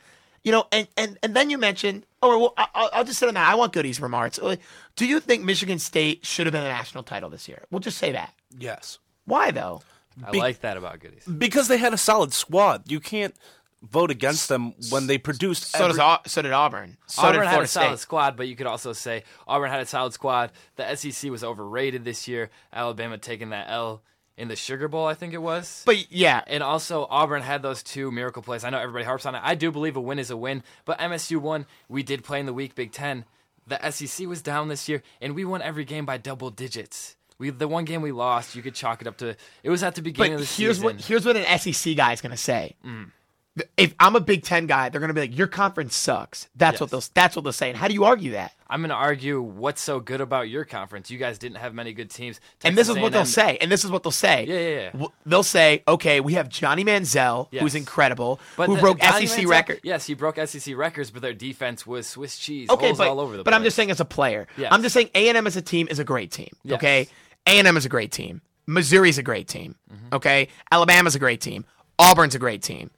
You know, and and, and then you mentioned, oh, well, I'll, I'll just sit on that. I want goodies remarks. Uh, Do you think Michigan State should have been a national title this year? We'll just say that. Yes. Why though? I like that about goodies. Because they had a solid squad. You can't vote against them when they produced. So does every- Au- so did Auburn. So Auburn did had Florida a solid State. squad, but you could also say Auburn had a solid squad. The SEC was overrated this year. Alabama taking that L in the Sugar Bowl, I think it was. But yeah, and also Auburn had those two miracle plays. I know everybody harps on it. I do believe a win is a win, but MSU won. We did play in the week Big Ten. The SEC was down this year, and we won every game by double digits. We the one game we lost, you could chalk it up to. It was at the beginning But of the here's season. what here's what an SEC guy is going to say. Mm. if I'm a Big Ten guy, they're gonna be like, "Your conference sucks." That's what they'll. That's what they'll say. And how do you argue that? I'm going to argue what's so good about your conference. You guys didn't have many good teams. and this is Texas what they'll say. And this is what they'll say. Yeah, yeah, yeah. They'll say, "Okay, we have Johnny Manziel, who's Yes. incredible, But who the- broke Johnny SEC records. Yes, he broke SEC records, but their defense was Swiss cheese. Okay, holes but, all over the but place. I'm just saying as a player. Yes. I'm just saying A&M as a team is a great team. Yes. Okay, A&M is a great team. Missouri's a great team. Mm-hmm. Okay, Alabama's a great team. Auburn's a great team.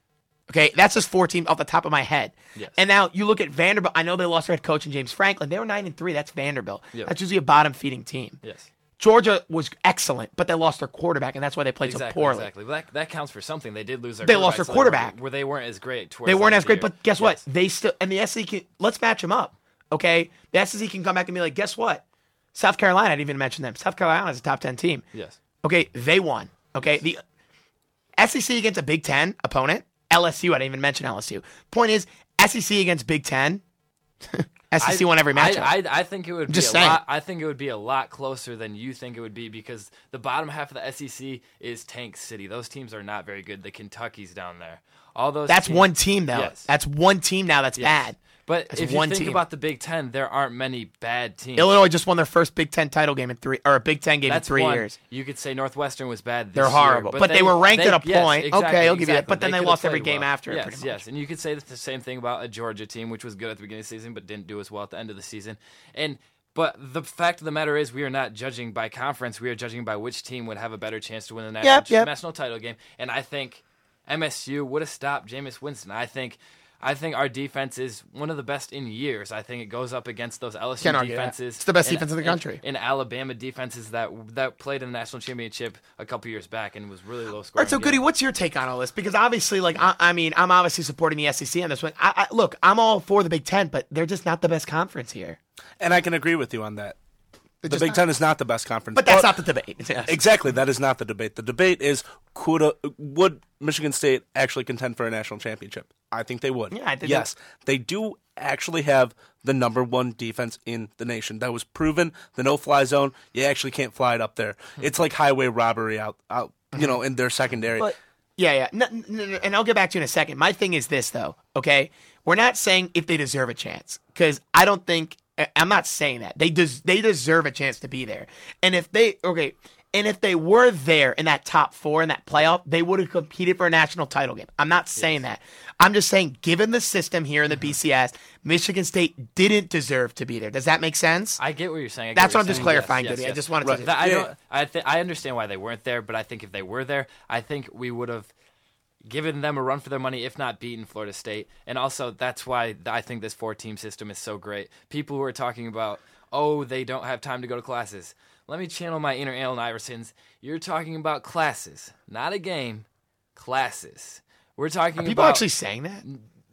Okay, that's just four teams off the top of my head. Yes. And now you look at Vanderbilt. I know they lost their head coach and James Franklin. They were nine and three. That's Vanderbilt. Yep. That's usually a bottom feeding team. Yes. Georgia was excellent, but they lost their quarterback, and that's why they played Exactly, so poorly. exactly. That, that counts for something. They did lose their They lost their quarterback. where they weren't as great. towards They weren't as great, year. but guess what? They still and the SEC can let's match them up. Okay, the SEC can come back and be like, guess what? South Carolina, I didn't even mention them. South Carolina is a top ten team. Yes. Okay, they won. Okay, the SEC against a Big Ten opponent, LSU. I didn't even mention LSU. Point is, SEC against Big Ten. SEC I- won every matchup. I, I, I think it would I'm be just a saying. lot. I think it would be a lot closer than you think it would be because the bottom half of the SEC is Tank City. Those teams are not very good. The Kentucky's down there. All those. That's teams- one team though. Yes. That's one team now. That's Yes. bad. But That's if you think team. about the Big Ten, there aren't many bad teams. Illinois just won their first Big Ten title game in three, or a Big Ten game That's in three one. years. You could say Northwestern was bad. This They're year, horrible, but they were ranked at a yes, point. exactly, Okay, I'll give you that. But then they lost every game well. after it, Yes, pretty much. yes, and you could say the same thing about a Georgia team, which was good at the beginning of the season, but didn't do as well at the end of the season. And but the fact of the matter is, we are not judging by conference. We are judging by which team would have a better chance to win the national, Yep, yep. national title game. And I think MSU would have stopped Jameis Winston. I think. I think our defense is one of the best in years. I think it goes up against those LSU Can't argue defenses. It's the best and- defense in the and- country. And Alabama defenses that that played in the national championship a couple years back and was really low All scoring. right, so Goody, what's your take on all this? Because obviously, like, I, I mean, I'm obviously supporting the SEC on this one. I, I, look, I'm all for the Big Ten, but they're just not the best conference here. And I can agree with you on that. The Big not- Ten is not the best conference. But that's not the debate. Yes. Exactly, that is not the debate. The debate is could a, would Michigan State actually contend for a national championship? I think they would. Yeah, I think yes, they do actually have the number one defense in the nation. That was proven. The no-fly zone, you actually can't fly it up there. Hmm. It's like highway robbery out, out you hmm. know, in their secondary. But yeah, yeah, no, no, no, and I'll get back to you in a second. My thing is this, though. Okay, we're not saying if they deserve a chance because I don't think I'm not saying that they des- they deserve a chance to be there. And if they okay, and if they were there in that top four in that playoff, they would have competed for a national title game. I'm not saying that. I'm just saying, given the system here in the mm-hmm. BCS, Michigan State didn't deserve to be there. Does that make sense? I get what you're saying. That's what I'm you're just clarifying, Yes, Goody. yes, I just wanted to. That- I don't. I th- I understand why they weren't there, but I think if they were there, I think we would have given them a run for their money, if not beaten Florida State. And also, that's why I think this four-team system is so great. People who are talking about, oh, they don't have time to go to classes. Let me channel my inner Allen Iversons. You're talking about classes, not a game. Classes. We're talking Are people about actually saying that?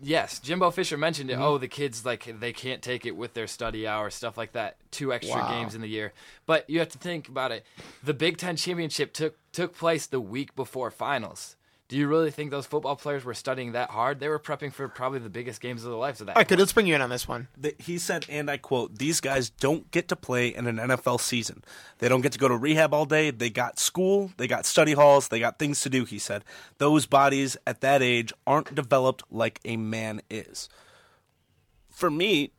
Yes, Jimbo Fisher mentioned it. Mhm. Oh, the kids like they can't take it with their study hours, stuff like that. Two extra Wow. games in the year. But you have to think about it. The Big Ten championship took took place the week before finals. Do you really think those football players were studying that hard? They were prepping for probably the biggest games of their lives at that. All right, good. Let's bring you in on this one. The- he said, and I quote, these guys don't get to play in an NFL season. They don't get to go to rehab all day. They got school, they got study halls, they got things to do, he said. Those bodies at that age aren't developed like a man is. For me,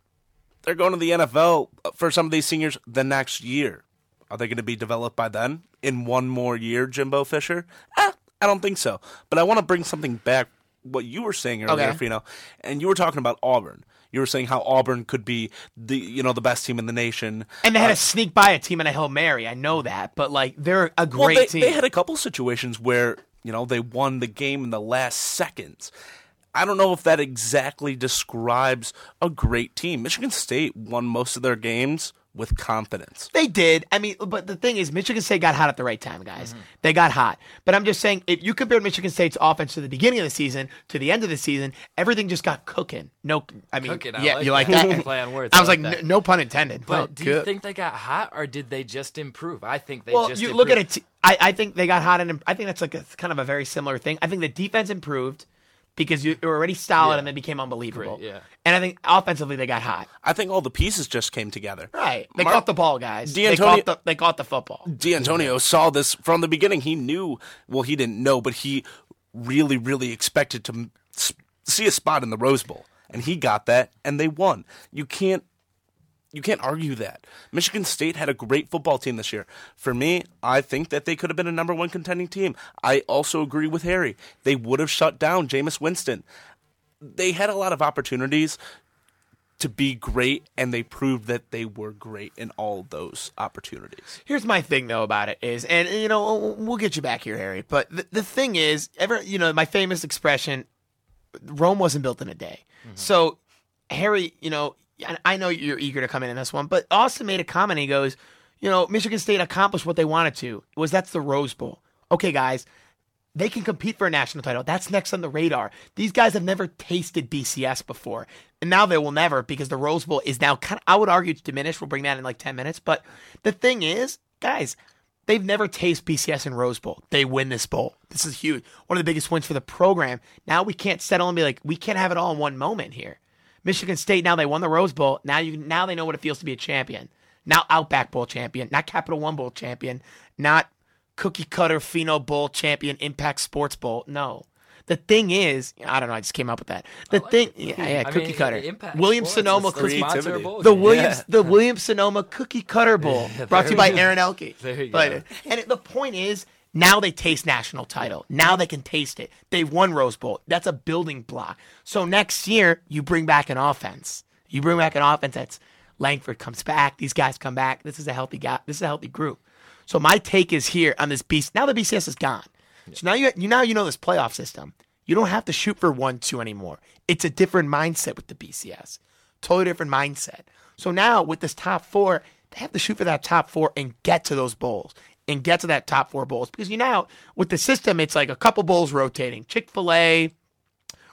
they're going to the NFL for some of these seniors the next year. Are they going to be developed by then? In one more year, Jimbo Fisher? Eh, I don't think so. But I want to bring something back, what you were saying earlier, Okay. Fino, and you were talking about Auburn. You were saying how Auburn could be the you know the best team in the nation. And they had Uh, to sneak by a team in a Hail Mary. I know that. But, like, they're a great well, they, team. they had a couple situations where you know they won the game in the last seconds. I don't know if that exactly describes a great team. Michigan State won most of their games with confidence. They did. I mean, but the thing is, Michigan State got hot at the right time, guys. Mm-hmm. They got hot. But I'm just saying, if you compare Michigan State's offense to the beginning of the season to the end of the season, everything just got cooking. No, I mean, Cooking, I yeah, like you like that. that? Play on words, I I was like, like n- no pun intended. But Well, do you good. think they got hot or did they just improve? I think they well, just you look at it. I, I think they got hot, and I think that's like a kind of a very similar thing. I think the defense improved because you were already solid Yeah. and then became unbelievable. Great, yeah. And I think offensively they got hot. I think all the pieces just came together. Right. They Mar- caught the ball, guys. They caught the, they caught the football. Dantonio saw this from the beginning. He knew, well, he didn't know, but he really, really expected to see a spot in the Rose Bowl, and he got that, and they won. You can't you can't argue that. Michigan State had a great football team this year. For me, I think that they could have been a number one contending team. I also agree with Harry. They would have shut down Jameis Winston. They had a lot of opportunities to be great, and they proved that they were great in all those opportunities. Here's my thing though about it is, and you know, we'll get you back here, Harry. But the, the thing is, ever, you know, my famous expression, Rome wasn't built in a day. Mm-hmm. So, Harry, you know, I know you're eager to come in in this one, but Austin made a comment. He goes, you know, Michigan State accomplished what they wanted to. Was that's the Rose Bowl? Okay, guys, they can compete for a national title. That's next on the radar. These guys have never tasted BCS before, and now they will never because the Rose Bowl is now kind of. I would argue diminished. We'll bring that in like ten minutes. But the thing is, guys, they've never tasted BCS in Rose Bowl. They win this bowl. This is huge. One of the biggest wins for the program. Now we can't settle and be like, we can't have it all in one moment here. Michigan State now they won the Rose Bowl. Now you now they know what it feels to be a champion. Not Outback Bowl champion, not Capital One Bowl champion, not cookie cutter Fino Bowl champion, Impact Sports Bowl. No. The thing is, I don't know. I just came up with that. The thing, yeah, yeah, I cookie mean, cutter. Impact Williams Sonoma cookie of bowl The. Williams, Yeah. the Williams Sonoma Cookie Cutter Bowl, brought to you by. Aaron Elke. There you But- go. And it, the point is, now they taste national title. Now they can taste it. They've won Rose Bowl. That's a building block. So next year, you bring back an offense. You bring back an offense that's Langford comes back. These guys come back. This is a healthy guy. This is a healthy group. So my take is here on this beast. Now the BCS is gone. So now you, you now you know this playoff system. You don't have to shoot for one two anymore. It's a different mindset with the BCS. Totally different mindset. So now with this top four, they have to shoot for that top four and get to those bowls and get to that top four bowls because you know with the system it's like a couple bowls rotating. Chick Fil A,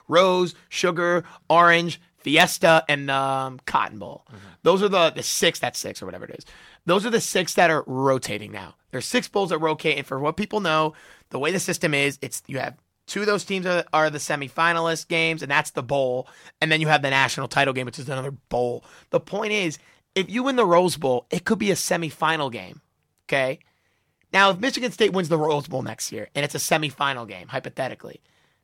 Rose, Sugar, Orange, Fiesta, and um, Cotton Bowl. Those are the the six. That's six or whatever it is. Those are the six that are rotating now. There's six bowls that rotate, and for what people know, the way the system is, it's you have two of those teams are, are the semifinalist games, and that's the bowl, and then you have the national title game, which is another bowl. The point is, if you win the Rose Bowl, it could be a semifinal game. Okay. Now, if Michigan State wins the Rose Bowl next year, and it's a semifinal game, hypothetically,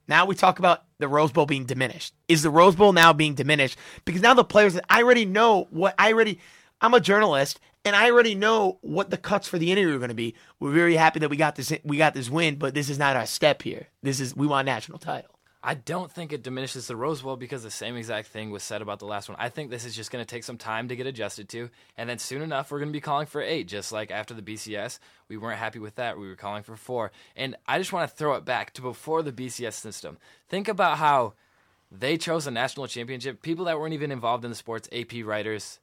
now we talk about the Rose Bowl being diminished. Is the Rose Bowl now being diminished? Because now the players I already know what I already I'm a journalist and I already know what the cuts for the interview are going to be. We're very happy that we got this we got this win, but this is not our step here. This is we want national title. I don't think it diminishes the Rose Bowl because the same exact thing was said about the last one. I think this is just going to take some time to get adjusted to, and then soon enough we're going to be calling for eight, just like after the BCS. We weren't happy with that. We were calling for four. And I just want to throw it back to before the BCS system. Think about how they chose a national championship. People that weren't even involved in the sports, AP writers,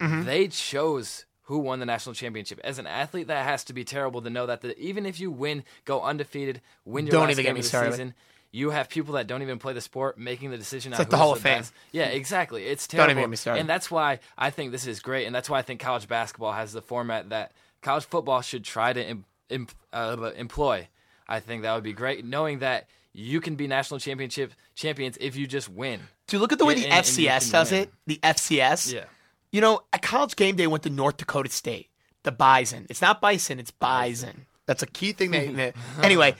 Mm-hmm. they chose who won the national championship. As an athlete, that has to be terrible to know that the, even if you win, go undefeated, win your Don't last even get game me of the started. season, you have people that don't even play the sport making the decision. It's on like the who's Hall of Fame. best. Yeah, exactly. It's terrible. Don't even terrible. get me started. And that's why I think this is great, and that's why I think college basketball has the format that college football should try to em, em, uh, employ. I think that would be great, knowing that you can be national championship champions if you just win. Dude, look at the way And- the and- and FCS can does win. it. The FCS. Yeah. You know, at college game day went to North Dakota State. The Bison. It's not Bison, it's Bison. That's a key thing they, they- anyway,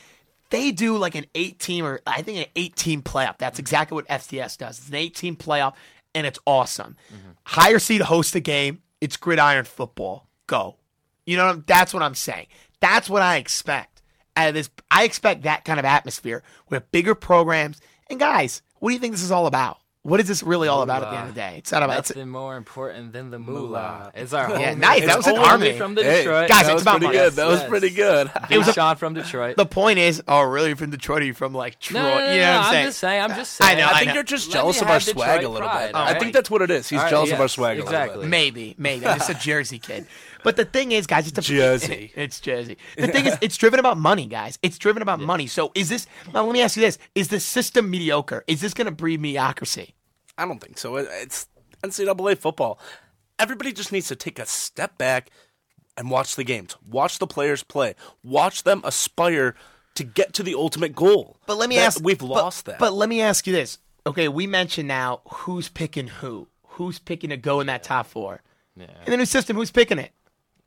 they do like an eight team or I think an eight team playoff. That's exactly what FCS does. It's an eight team playoff and it's awesome. Mm-hmm. Higher seed host the game. It's gridiron football. Go. You know, that's what I'm saying. That's what I expect. Out of this, I expect that kind of atmosphere with bigger programs. And guys, what do you think this is all about? What is this really all about at the end of the day? It's not about. It's, Nothing more important than the moolah. It's our Yeah, homie- nice. That was an homie harmony. from the Hey, Detroit. Guys, that it's was about pretty money. good. That was pretty good. It was Sean from Detroit. the point is, oh, really? From Detroit? Or you from like Troy? no, no, no, you know no, what I'm I'm saying? just saying. I'm just saying. I saying. know, I I think know. you're just Let jealous me of our have swag Detroit a little bit. all I think that's what it is. He's All right, jealous of our yes, swag a little exactly. bit. Maybe, maybe. I'm just a Jersey kid. But the thing is, guys, it's a Jersey. it's Jersey. The thing is, it's driven about money, guys. It's driven about money. So is this? Now, let me ask you this: Is the system mediocre? Is this going to breed mediocrity? I don't think so. It's NCAA football. Everybody just needs to take a step back and watch the games. Watch the players play. Watch them aspire to get to the ultimate goal. But let me That- ask. We've but- lost that. But let me ask you this. Okay, we mentioned now who's picking who. Who's picking to go in that top four? Yeah. In the new system, who's picking it?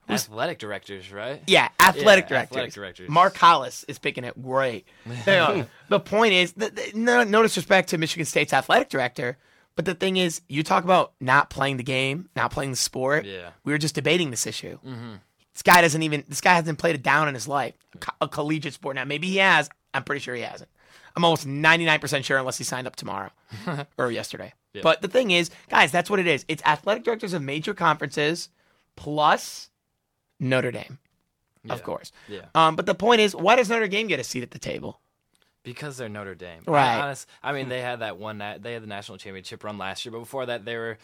Athletic directors, right? Yeah, athletic Yeah, directors. Athletic directors. Mark Hollis is picking it great. The point is, that that- no, no disrespect to Michigan State's athletic director, but the thing is, you talk about not playing the game, not playing the sport. Yeah. We were just debating this issue. Mhm. This guy doesn't even. This guy hasn't played a down in his life. Co- A collegiate sport. Now, maybe he has. I'm pretty sure he hasn't. I'm almost 99% sure unless he signed up tomorrow or yesterday. Yeah. But the thing is, guys, that's what it is. It's athletic directors of major conferences plus Notre Dame, of course. Yeah. Um, but the point is, why does Notre Dame get a seat at the table? Because they're Notre Dame. Right. I, honest, I mean, they had that one. They had the national championship run last year, but before that, they were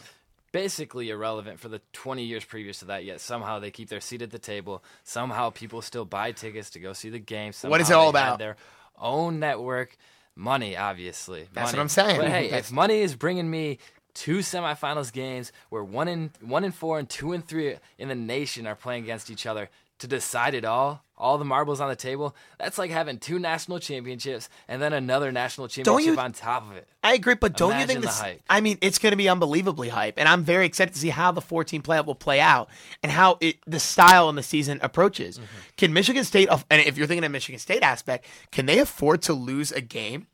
basically irrelevant for the 20 years previous to that. Yet somehow they keep their seat at the table. Somehow people still buy tickets to go see the game. What is it all about? Their own network, money, obviously. That's Money. what I'm saying. But hey, if money is bringing me two semifinals games where one in one in four and two and three in the nation are playing against each other to decide it all, all the marbles on the table, that's like having two national championships and then another national championship you- on top of it. I agree, but don't you Imagine think the this? hype. I mean, it's going to be unbelievably hype, and I'm very excited to see how the 14 playoff will play out and how it, the style in the season approaches. Mm-hmm. Can Michigan State, and if you're thinking of Michigan State aspect, can they afford to lose a game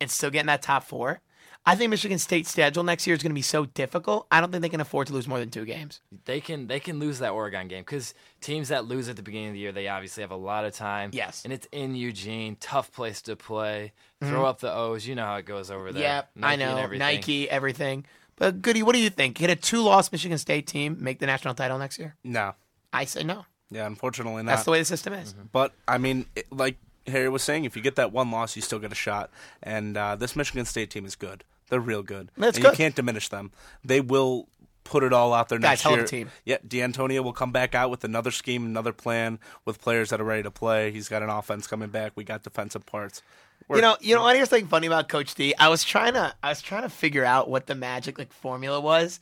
and still get in that top four? I think Michigan State's schedule next year is going to be so difficult. I don't think they can afford to lose more than two games. They can they can lose that Oregon game because teams that lose at the beginning of the year they obviously have a lot of time. Yes. and it's in Eugene, tough place to play. Throw Mhm. up the O's, you know how it goes over there. Yep, I Nike and know everything. Nike, everything. But Goody, what do you think? Can a two-loss Michigan State team make the national title next year? No. I say no. Yeah, unfortunately not. That's the way the system is. But I mean, it, like Harry was saying, if you get that one loss, you still get a shot. And uh, this Michigan State team is good. They're real good. That's and good. You can't diminish them. They will put it all out there Guys, next hell of a year. team. Yeah, Dantonio will come back out with another scheme, another plan with players that are ready to play. He's got an offense coming back. We got defensive parts. We're- You know, you know what? Here's something funny about Coach D. I was trying to, I was trying to figure out what the magic like formula was,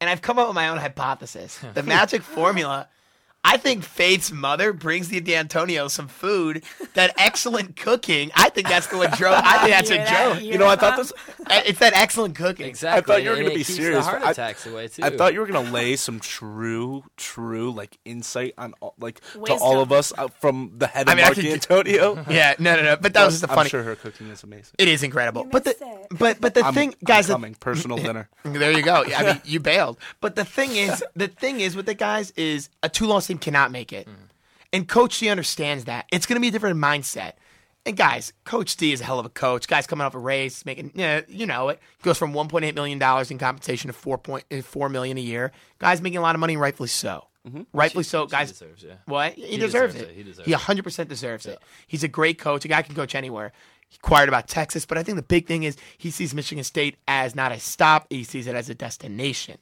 and I've come up with my own hypothesis. The magic formula. I think Faith's mother brings the Dantonio some food. That excellent cooking. I think that's the what drove. I think that's a that? joke. Hear You know, I thought that? this. It's that excellent cooking. Exactly. I thought you were going to be keeps serious. The heart I- away too. I thought you were going to lay some true, true like insight on all, like to all of us uh, from the head I of mean, Mark Dantonio. Yeah, no, no, no. But that was just a I'm sure her cooking is amazing. It is incredible. You But the it. but but the I'm- thing, I'm guys, the- coming personal dinner. There you go. I mean, you bailed. But the thing is, the thing is with the guys is a two-loss team cannot make it, and Coach D understands that. It's going to be a different mindset. And guys, Coach D is a hell of a coach. Guys coming off a raise, making you know it goes from 1.8 million dollars in compensation to 4.4 uh, million a year. Guys making a lot of money, rightfully so. Mm-hmm. Rightfully so, guys. deserves, yeah. What he, He deserves, deserves it. it. He deserves He 100 percent deserves it. He's a great coach. A guy can coach anywhere. He inquired about Texas, but I think the big thing is he sees Michigan State as not a stop. He sees it as a destination.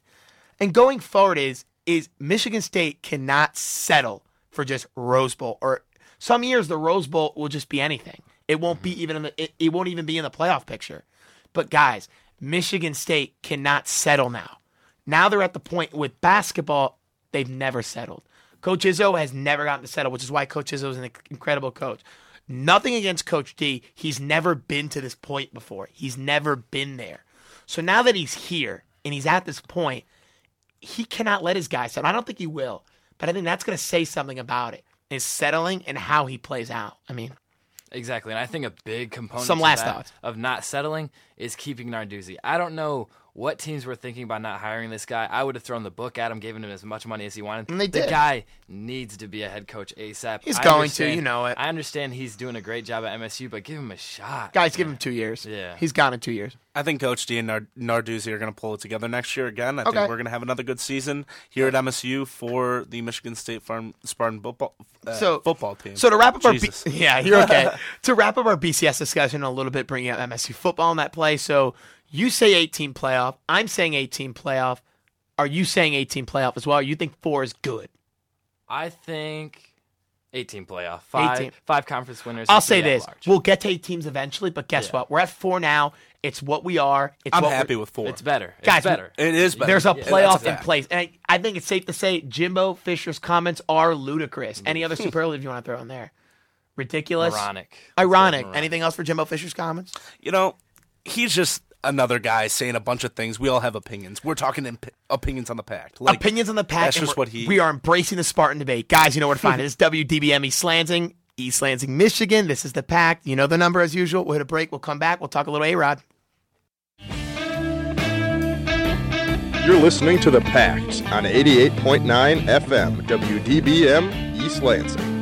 And going forward is is Michigan State cannot settle for just Rose Bowl or some years the Rose Bowl will just be anything. It won't be mm-hmm. even in the it, it won't even be in the playoff picture. But guys, Michigan State cannot settle now. Now they're at the point with basketball they've never settled. Coach Izzo has never gotten to settle, which is why Coach Izzo is an incredible coach. Nothing against Coach D. He's never been to this point before. He's never been there. So now that he's here and he's at this point, he cannot let his guys settle. I don't think he will, but I think that's going to say something about it. Is settling and how he plays out. I mean, Exactly, and I think a big component Some last thoughts. of not settling is keeping Narduzzi. I don't know what teams were thinking about not hiring this guy. I would have thrown the book at him, given him as much money as he wanted. And they the guy needs to be a head coach ASAP. He's I going to, you know it. I understand he's doing a great job at MSU, but give him a shot. guys, give him two years. Yeah. He's gone in two years. I think Coach D and Nard- Narduzzi are going to pull it together next year again. I Okay. think we're going to have another good season here at MSU for the Michigan State Farm Spartan football uh, so football team. So to wrap up our B- yeah, you're okay. to wrap up our BCS discussion a little bit, bringing up MSU football in that play. So you say 18 playoff. I'm saying 18 playoff. Are you saying 18 playoff as well? Or you think four is good? I think 18 playoff, five, 18. five conference winners. I'll say this: large. we'll get to eight teams eventually. But guess Yeah. what? We're at four now. It's what we are. It's I'm what happy with four. It's better. It's Guys, better. It is better. There's a Yeah, playoff that's a in place, and I, I think it's safe to say Jimbo Fisher's comments are ludicrous. Any other mm. superlative you want to throw in there? Ridiculous. Moronic. Ironic. Moronic. Anything else for Jimbo Fisher's comments? You know, he's just another guy saying a bunch of things. We all have opinions. We're talking imp- opinions on the pact. Like, Opinions on the Pact. That's just we're- what he. We are embracing the Spartan debate, guys. You know where to find it. It's WDBM East Lansing, East Lansing, Michigan. This is the Pact. You know the number as usual. We'll hit a break. We'll come back. We'll talk a little A Rod. You're listening to The Pact on 88.9 FM, WDBM, East Lansing.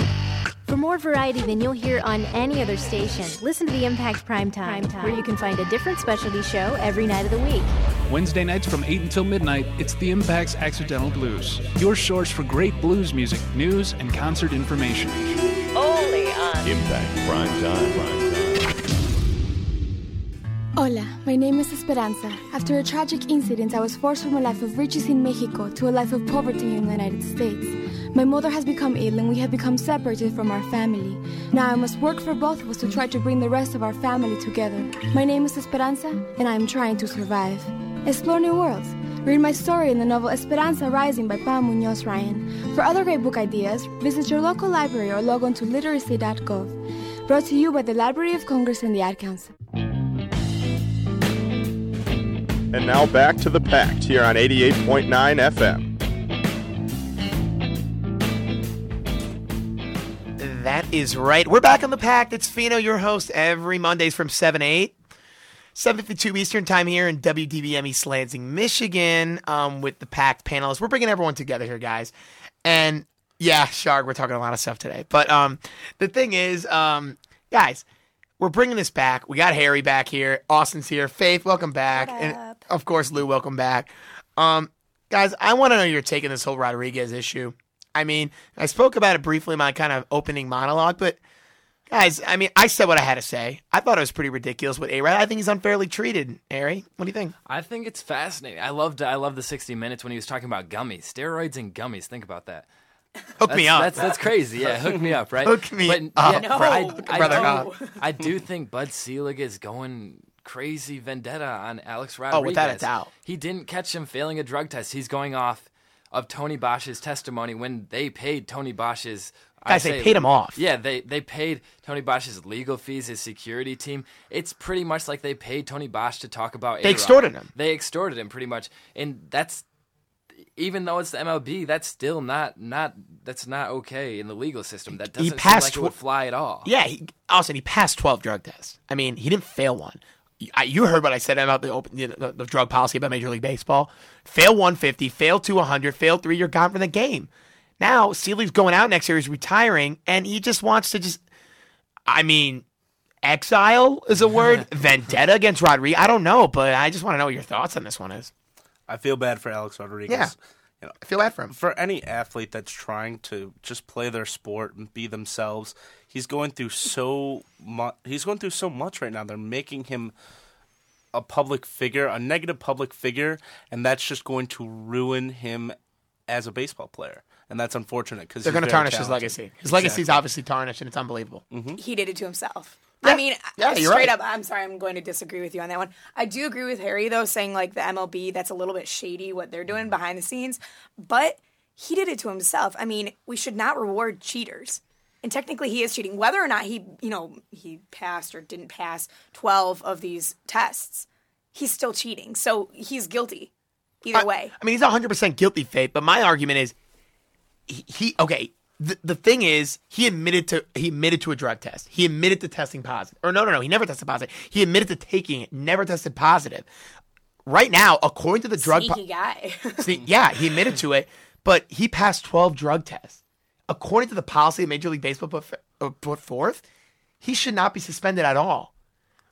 For more variety than you'll hear on any other station, listen to the Impact Primetime, where you can find a different specialty show every night of the week. Wednesday nights from 8 until midnight, it's the Impact's Accidental Blues, your source for great blues music, news, and concert information. Only on Impact Prime Time. Prime Hola, my name is Esperanza. After a tragic incident, I was forced from a life of riches in Mexico to a life of poverty in the United States. My mother has become ill and we have become separated from our family. Now I must work for both of us to try to bring the rest of our family together. My name is Esperanza and I am trying to survive. Explore new worlds. Read my story in the novel Esperanza Rising by Pam Munoz Ryan. For other great book ideas, visit your local library or log on to literacy.gov. Brought to you by the Library of Congress and the Ad Council. And now back to The Pact here on 88.9 FM. Is right. We're back on the Pact. It's Fino, your host, every Mondays from 7 to 8. 7.52 Eastern Time here in WDBM East Lansing, Michigan, um, with the Pact panelists. We're bringing everyone together here, guys. And yeah, Shark, we're talking a lot of stuff today. But um, the thing is, um, guys, we're bringing this back. We got Harry back here. Austin's here. Faith, welcome back. And of course, Lou, welcome back. Um, guys, I want to know your take on this whole Rodriguez issue. I mean, I spoke about it briefly in my kind of opening monologue, but guys, I mean, I said what I had to say. I thought it was pretty ridiculous with A-Rod. I think he's unfairly treated. Harry, what do you think? I think it's fascinating. I loved I loved the 60 minutes when he was talking about gummies, steroids and gummies. Think about that. Hook me up. That's that's crazy. Yeah, hook me up, right? Hook me but, up, yeah, bro. I, Hook a I brother do, up. I do think Bud Selig is going crazy vendetta on Alex Rodriguez. Oh, without a doubt. He didn't catch him failing a drug test. He's going off of Tony Bosch's testimony when they paid Tony Bosch's. I Guys, they paid him off. Yeah, they they paid Tony Bosch's legal fees, his security team. It's pretty much like they paid Tony Bosch to talk about. They A-Rod. extorted him. They extorted him pretty much, and that's even though it's the MLB, that's still not not that's not okay in the legal system. That doesn't seem passed like tw- fly at all. Yeah, he, Austin, he passed 12 drug tests. I mean, he didn't fail one. I, you heard what I said about the, open, you know, the, the drug policy about Major League Baseball. Fail 150, fail to 100, fail three, you're gone from the game. Now, Selig's going out next year, he's retiring, and he just wants to just, I mean, exile is a word, vendetta against Rodriguez. I don't know, but I just want to know what your thoughts on this one is. I feel bad for Alex Rodriguez. Yeah. You know, I feel bad for him. For any athlete that's trying to just play their sport and be themselves, he's going through so much. He's going through so much right now. They're making him a public figure, a negative public figure, and that's just going to ruin him as a baseball player. And that's unfortunate because They're going to tarnish his legacy. His legacy is obviously tarnished, and it's unbelievable. Mm-hmm. He did it to himself. I mean, Yeah, straight right. up, I'm sorry, I'm going to disagree with you on that one. I do agree with Harry, though, saying like the MLB, that's a little bit shady what they're doing mm-hmm. behind the scenes, but he did it to himself. I mean, we should not reward cheaters. And technically, he is cheating. Whether or not he, you know, he passed or didn't pass 12 of these tests, he's still cheating. So he's guilty either way. I mean, he's 100% guilty, Faith, but my argument is he, he okay, the, the thing is he admitted to he admitted to a drug test. He admitted to testing positive. Or no, no, no, he never tested positive. He admitted to taking it, never tested positive. Right now, according to the drug po- Sneaky guy. See, yeah, he admitted to it, but he passed 12 drug tests. According to the policy that Major League Baseball put, uh, put forth, he should not be suspended at all.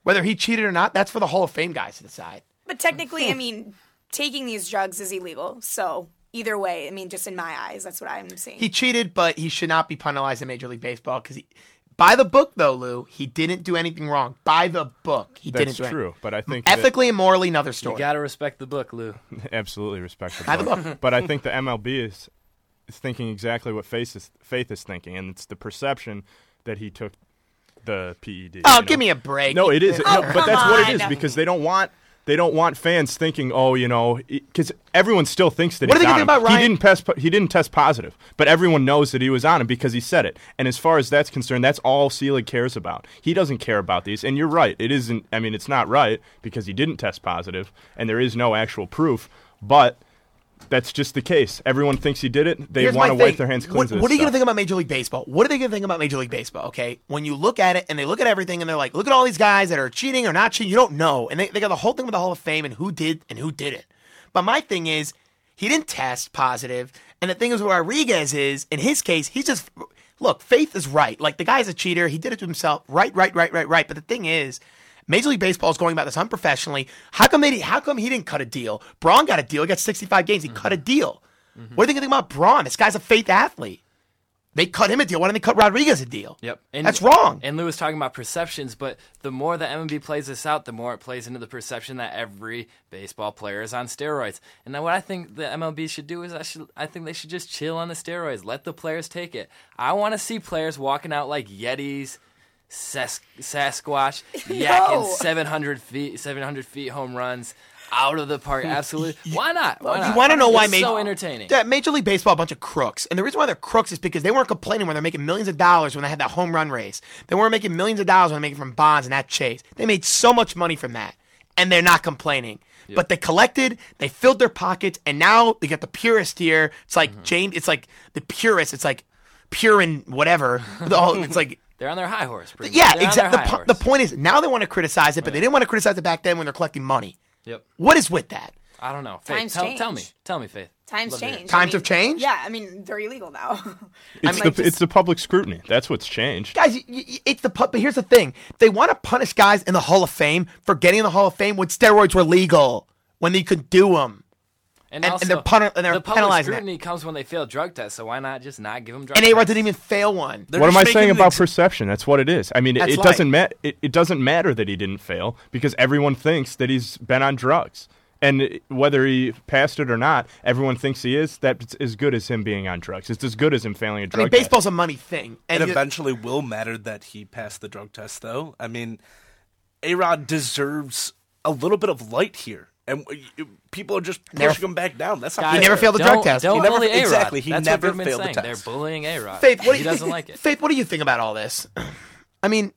Whether he cheated or not, that's for the Hall of Fame guys to decide. But technically, I mean, taking these drugs is illegal. So either way, I mean, just in my eyes, that's what I'm seeing. He cheated, but he should not be penalized in Major League Baseball because By the book, though, Lou, he didn't do anything wrong. By the book, he That's didn't do true, anything. but I think that- ethically and morally, another story. You gotta respect the book, Lou. Absolutely respect the By the book. book. but I think the MLB is, is thinking exactly what Faith is, Faith is thinking, and it's the perception that he took the PED. Oh, you know? give me a break. No, it is. Oh, no, but that's come what it is because they don't want they don't want fans thinking, oh, you know, because everyone still thinks that What he's on him. He didn't test. He didn't test positive, but everyone knows that he was on him because he said it. And as far as that's concerned, that's all Selig cares about. He doesn't care about these. And you're right. It isn't. I mean, it's not right because he didn't test positive, and there is no actual proof. But that's just the case. Everyone thinks he did it. They Here's want to wipe their hands clean. What, what are you going to think about Major League Baseball? What are they going to think about Major League Baseball? Okay, when you look at it and they look at everything and they're like, look at all these guys that are cheating or not cheating. You don't know, and they, they got the whole thing with the Hall of Fame and who did and who didn't. But my thing is, he didn't test positive. positive, and the thing is, with Rodriguez is in his case, he's just look. Faith is right. Like the guy's a cheater. He did it to himself. Right, right, right, right, right. But the thing is. Major League Baseball is going about this unprofessionally. How come they? How come he didn't cut a deal? Braun got a deal. He got 65 games. He cut a deal. Mm-hmm. What do you think about Braun? This guy's a faith athlete. They cut him a deal. Why didn't they cut Rodriguez a deal? Yep. And, That's wrong. And Lou was talking about perceptions, but the more the MLB plays this out, the more it plays into the perception that every baseball player is on steroids. And then what I think the MLB should do is I should I think they should just chill on the steroids. Let the players take it. I want to see players walking out like Yetis, Sas- Sasquatch, yakking 700 feet, 700 feet home runs out of the park. Absolutely. Why not? Why not? You want to know why? It's Major, so entertaining. Yeah, Major League Baseball, a bunch of crooks, and the reason why they're crooks is because they weren't complaining when they're making millions of dollars when they had that home run race. They weren't making millions of dollars when they're making from bonds and that chase. They made so much money from that, and they're not complaining. But they collected, they filled their pockets, and now they got the purist here. It's like Mm-hmm. Jane. It's like the purist. It's like pure and whatever. The whole- it's like They're on their high horse. pretty yeah, much. They're on exactly. The, po- the point is now they want to criticize it, but they didn't want to criticize it back then when they're collecting money. Yep. What is with that? I don't know. Faith, Times tell, change. tell me. Tell me, Faith. Times Love to hear it. change. Times I mean, have changed? Yeah, I mean they're illegal now. It's I'm the like, it's the public scrutiny. That's what's changed. Guys, y- y- it's the pu- but here's the thing: they want to punish guys in the Hall of Fame for getting in the Hall of Fame when steroids were legal, when they could do them, And, and, also, and they're pun- and they're the public penalizing that. scrutiny comes when they fail drug tests, so why not just not give them drug And tests? A-Rod didn't even fail one. what am I saying about perception? That's what it is. I mean, it, That's it doesn't matter. It, it doesn't matter that he didn't fail because everyone thinks that he's been on drugs, and whether he passed it or not, everyone thinks he is. That's as good as him being on drugs. It's as good as him failing a drug test. I mean, test. baseball's a money thing, and it eventually will matter that he passed the drug test, though. I mean, A Rod deserves a little bit of light here. And uh, people are just pushing Never- him back down. That's not Guys, He never failed the don't- drug test. Don't He never- bully A-Rod. exactly, he That's never what Goodman's failed the saying. test. They're bullying A-Rod. Faith, what do you, doesn't like it. Faith, what do you think about all this? I mean,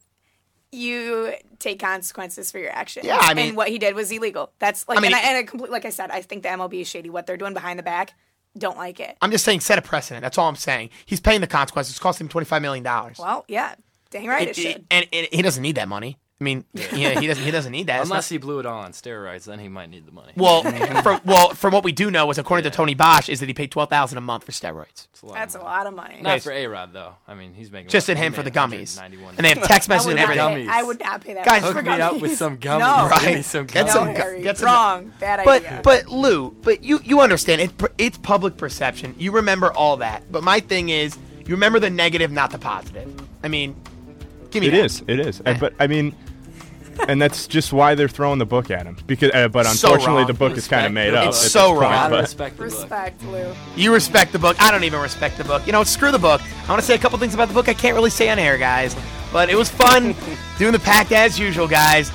you take consequences for your actions. Yeah, I mean- and what he did was illegal. That's like, I mean, and, I, it- and I complete, like I said, I think the MLB is shady. What they're doing behind the back, don't like it. I'm just saying, set a precedent. That's all I'm saying. He's paying the consequences. It's costing him 25 million dollars. Well, yeah, dang right it, should. and, and he doesn't need that money. I mean, yeah, he doesn't. He doesn't need that. It's Unless not- he blew it all on steroids, then he might need the money. well, from, well, from what we do know is according to Tony Bosch, is that he paid twelve thousand a month for steroids. That's a lot of money. Not for A-Rod, though. I mean, he's making Just in him for the gummies. 191. And they have text I messages would, and not everything. pay, I would not pay that. Guys, much for Hook me up gummies. with some gummies. No, Give me some Get gummies. some no, gu- Harry, get some- wrong. Bad idea. But but Lou, but you you understand it, it's public perception. You remember all that. But my thing is, you remember the negative, not the positive. I mean, give me It that. is. It is. Uh, But I mean, and that's just why they're throwing the book at him. Because, uh, but So unfortunately, wrong. the book is kind of Respect made the up. It's at so this point, wrong. but- Respect the book. Respect, Lou. You respect the book. I don't even respect the book. You know, screw the book. I want to say a couple things about the book I can't really say on air, guys. But it was fun doing the Pact as usual, guys.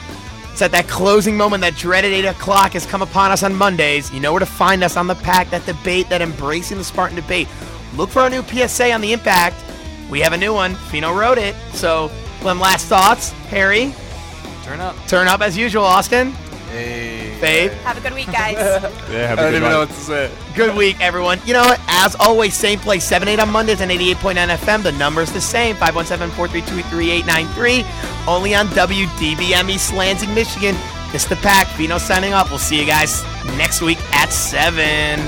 It's at that closing moment, that dreaded 8 o'clock has come upon us on Mondays. You know where to find us on the Pact, that debate, that embracing the Spartan debate. Look for our new PSA on the Impact. We have a new one. Fino wrote it. So, one last thoughts. Harry, Turn up. turn up as usual, Austin. Hey. Faith. Have a good week, guys. Yeah, have I a don't good even one. know what to say. Good week, everyone. You know what? As always, same place, 7 8 on Mondays and 88.9 FM. The number's the same 517 432 3893. Only on WDBM East Lansing, Michigan. It's the Pact. Fino signing up. We'll see you guys next week at 7.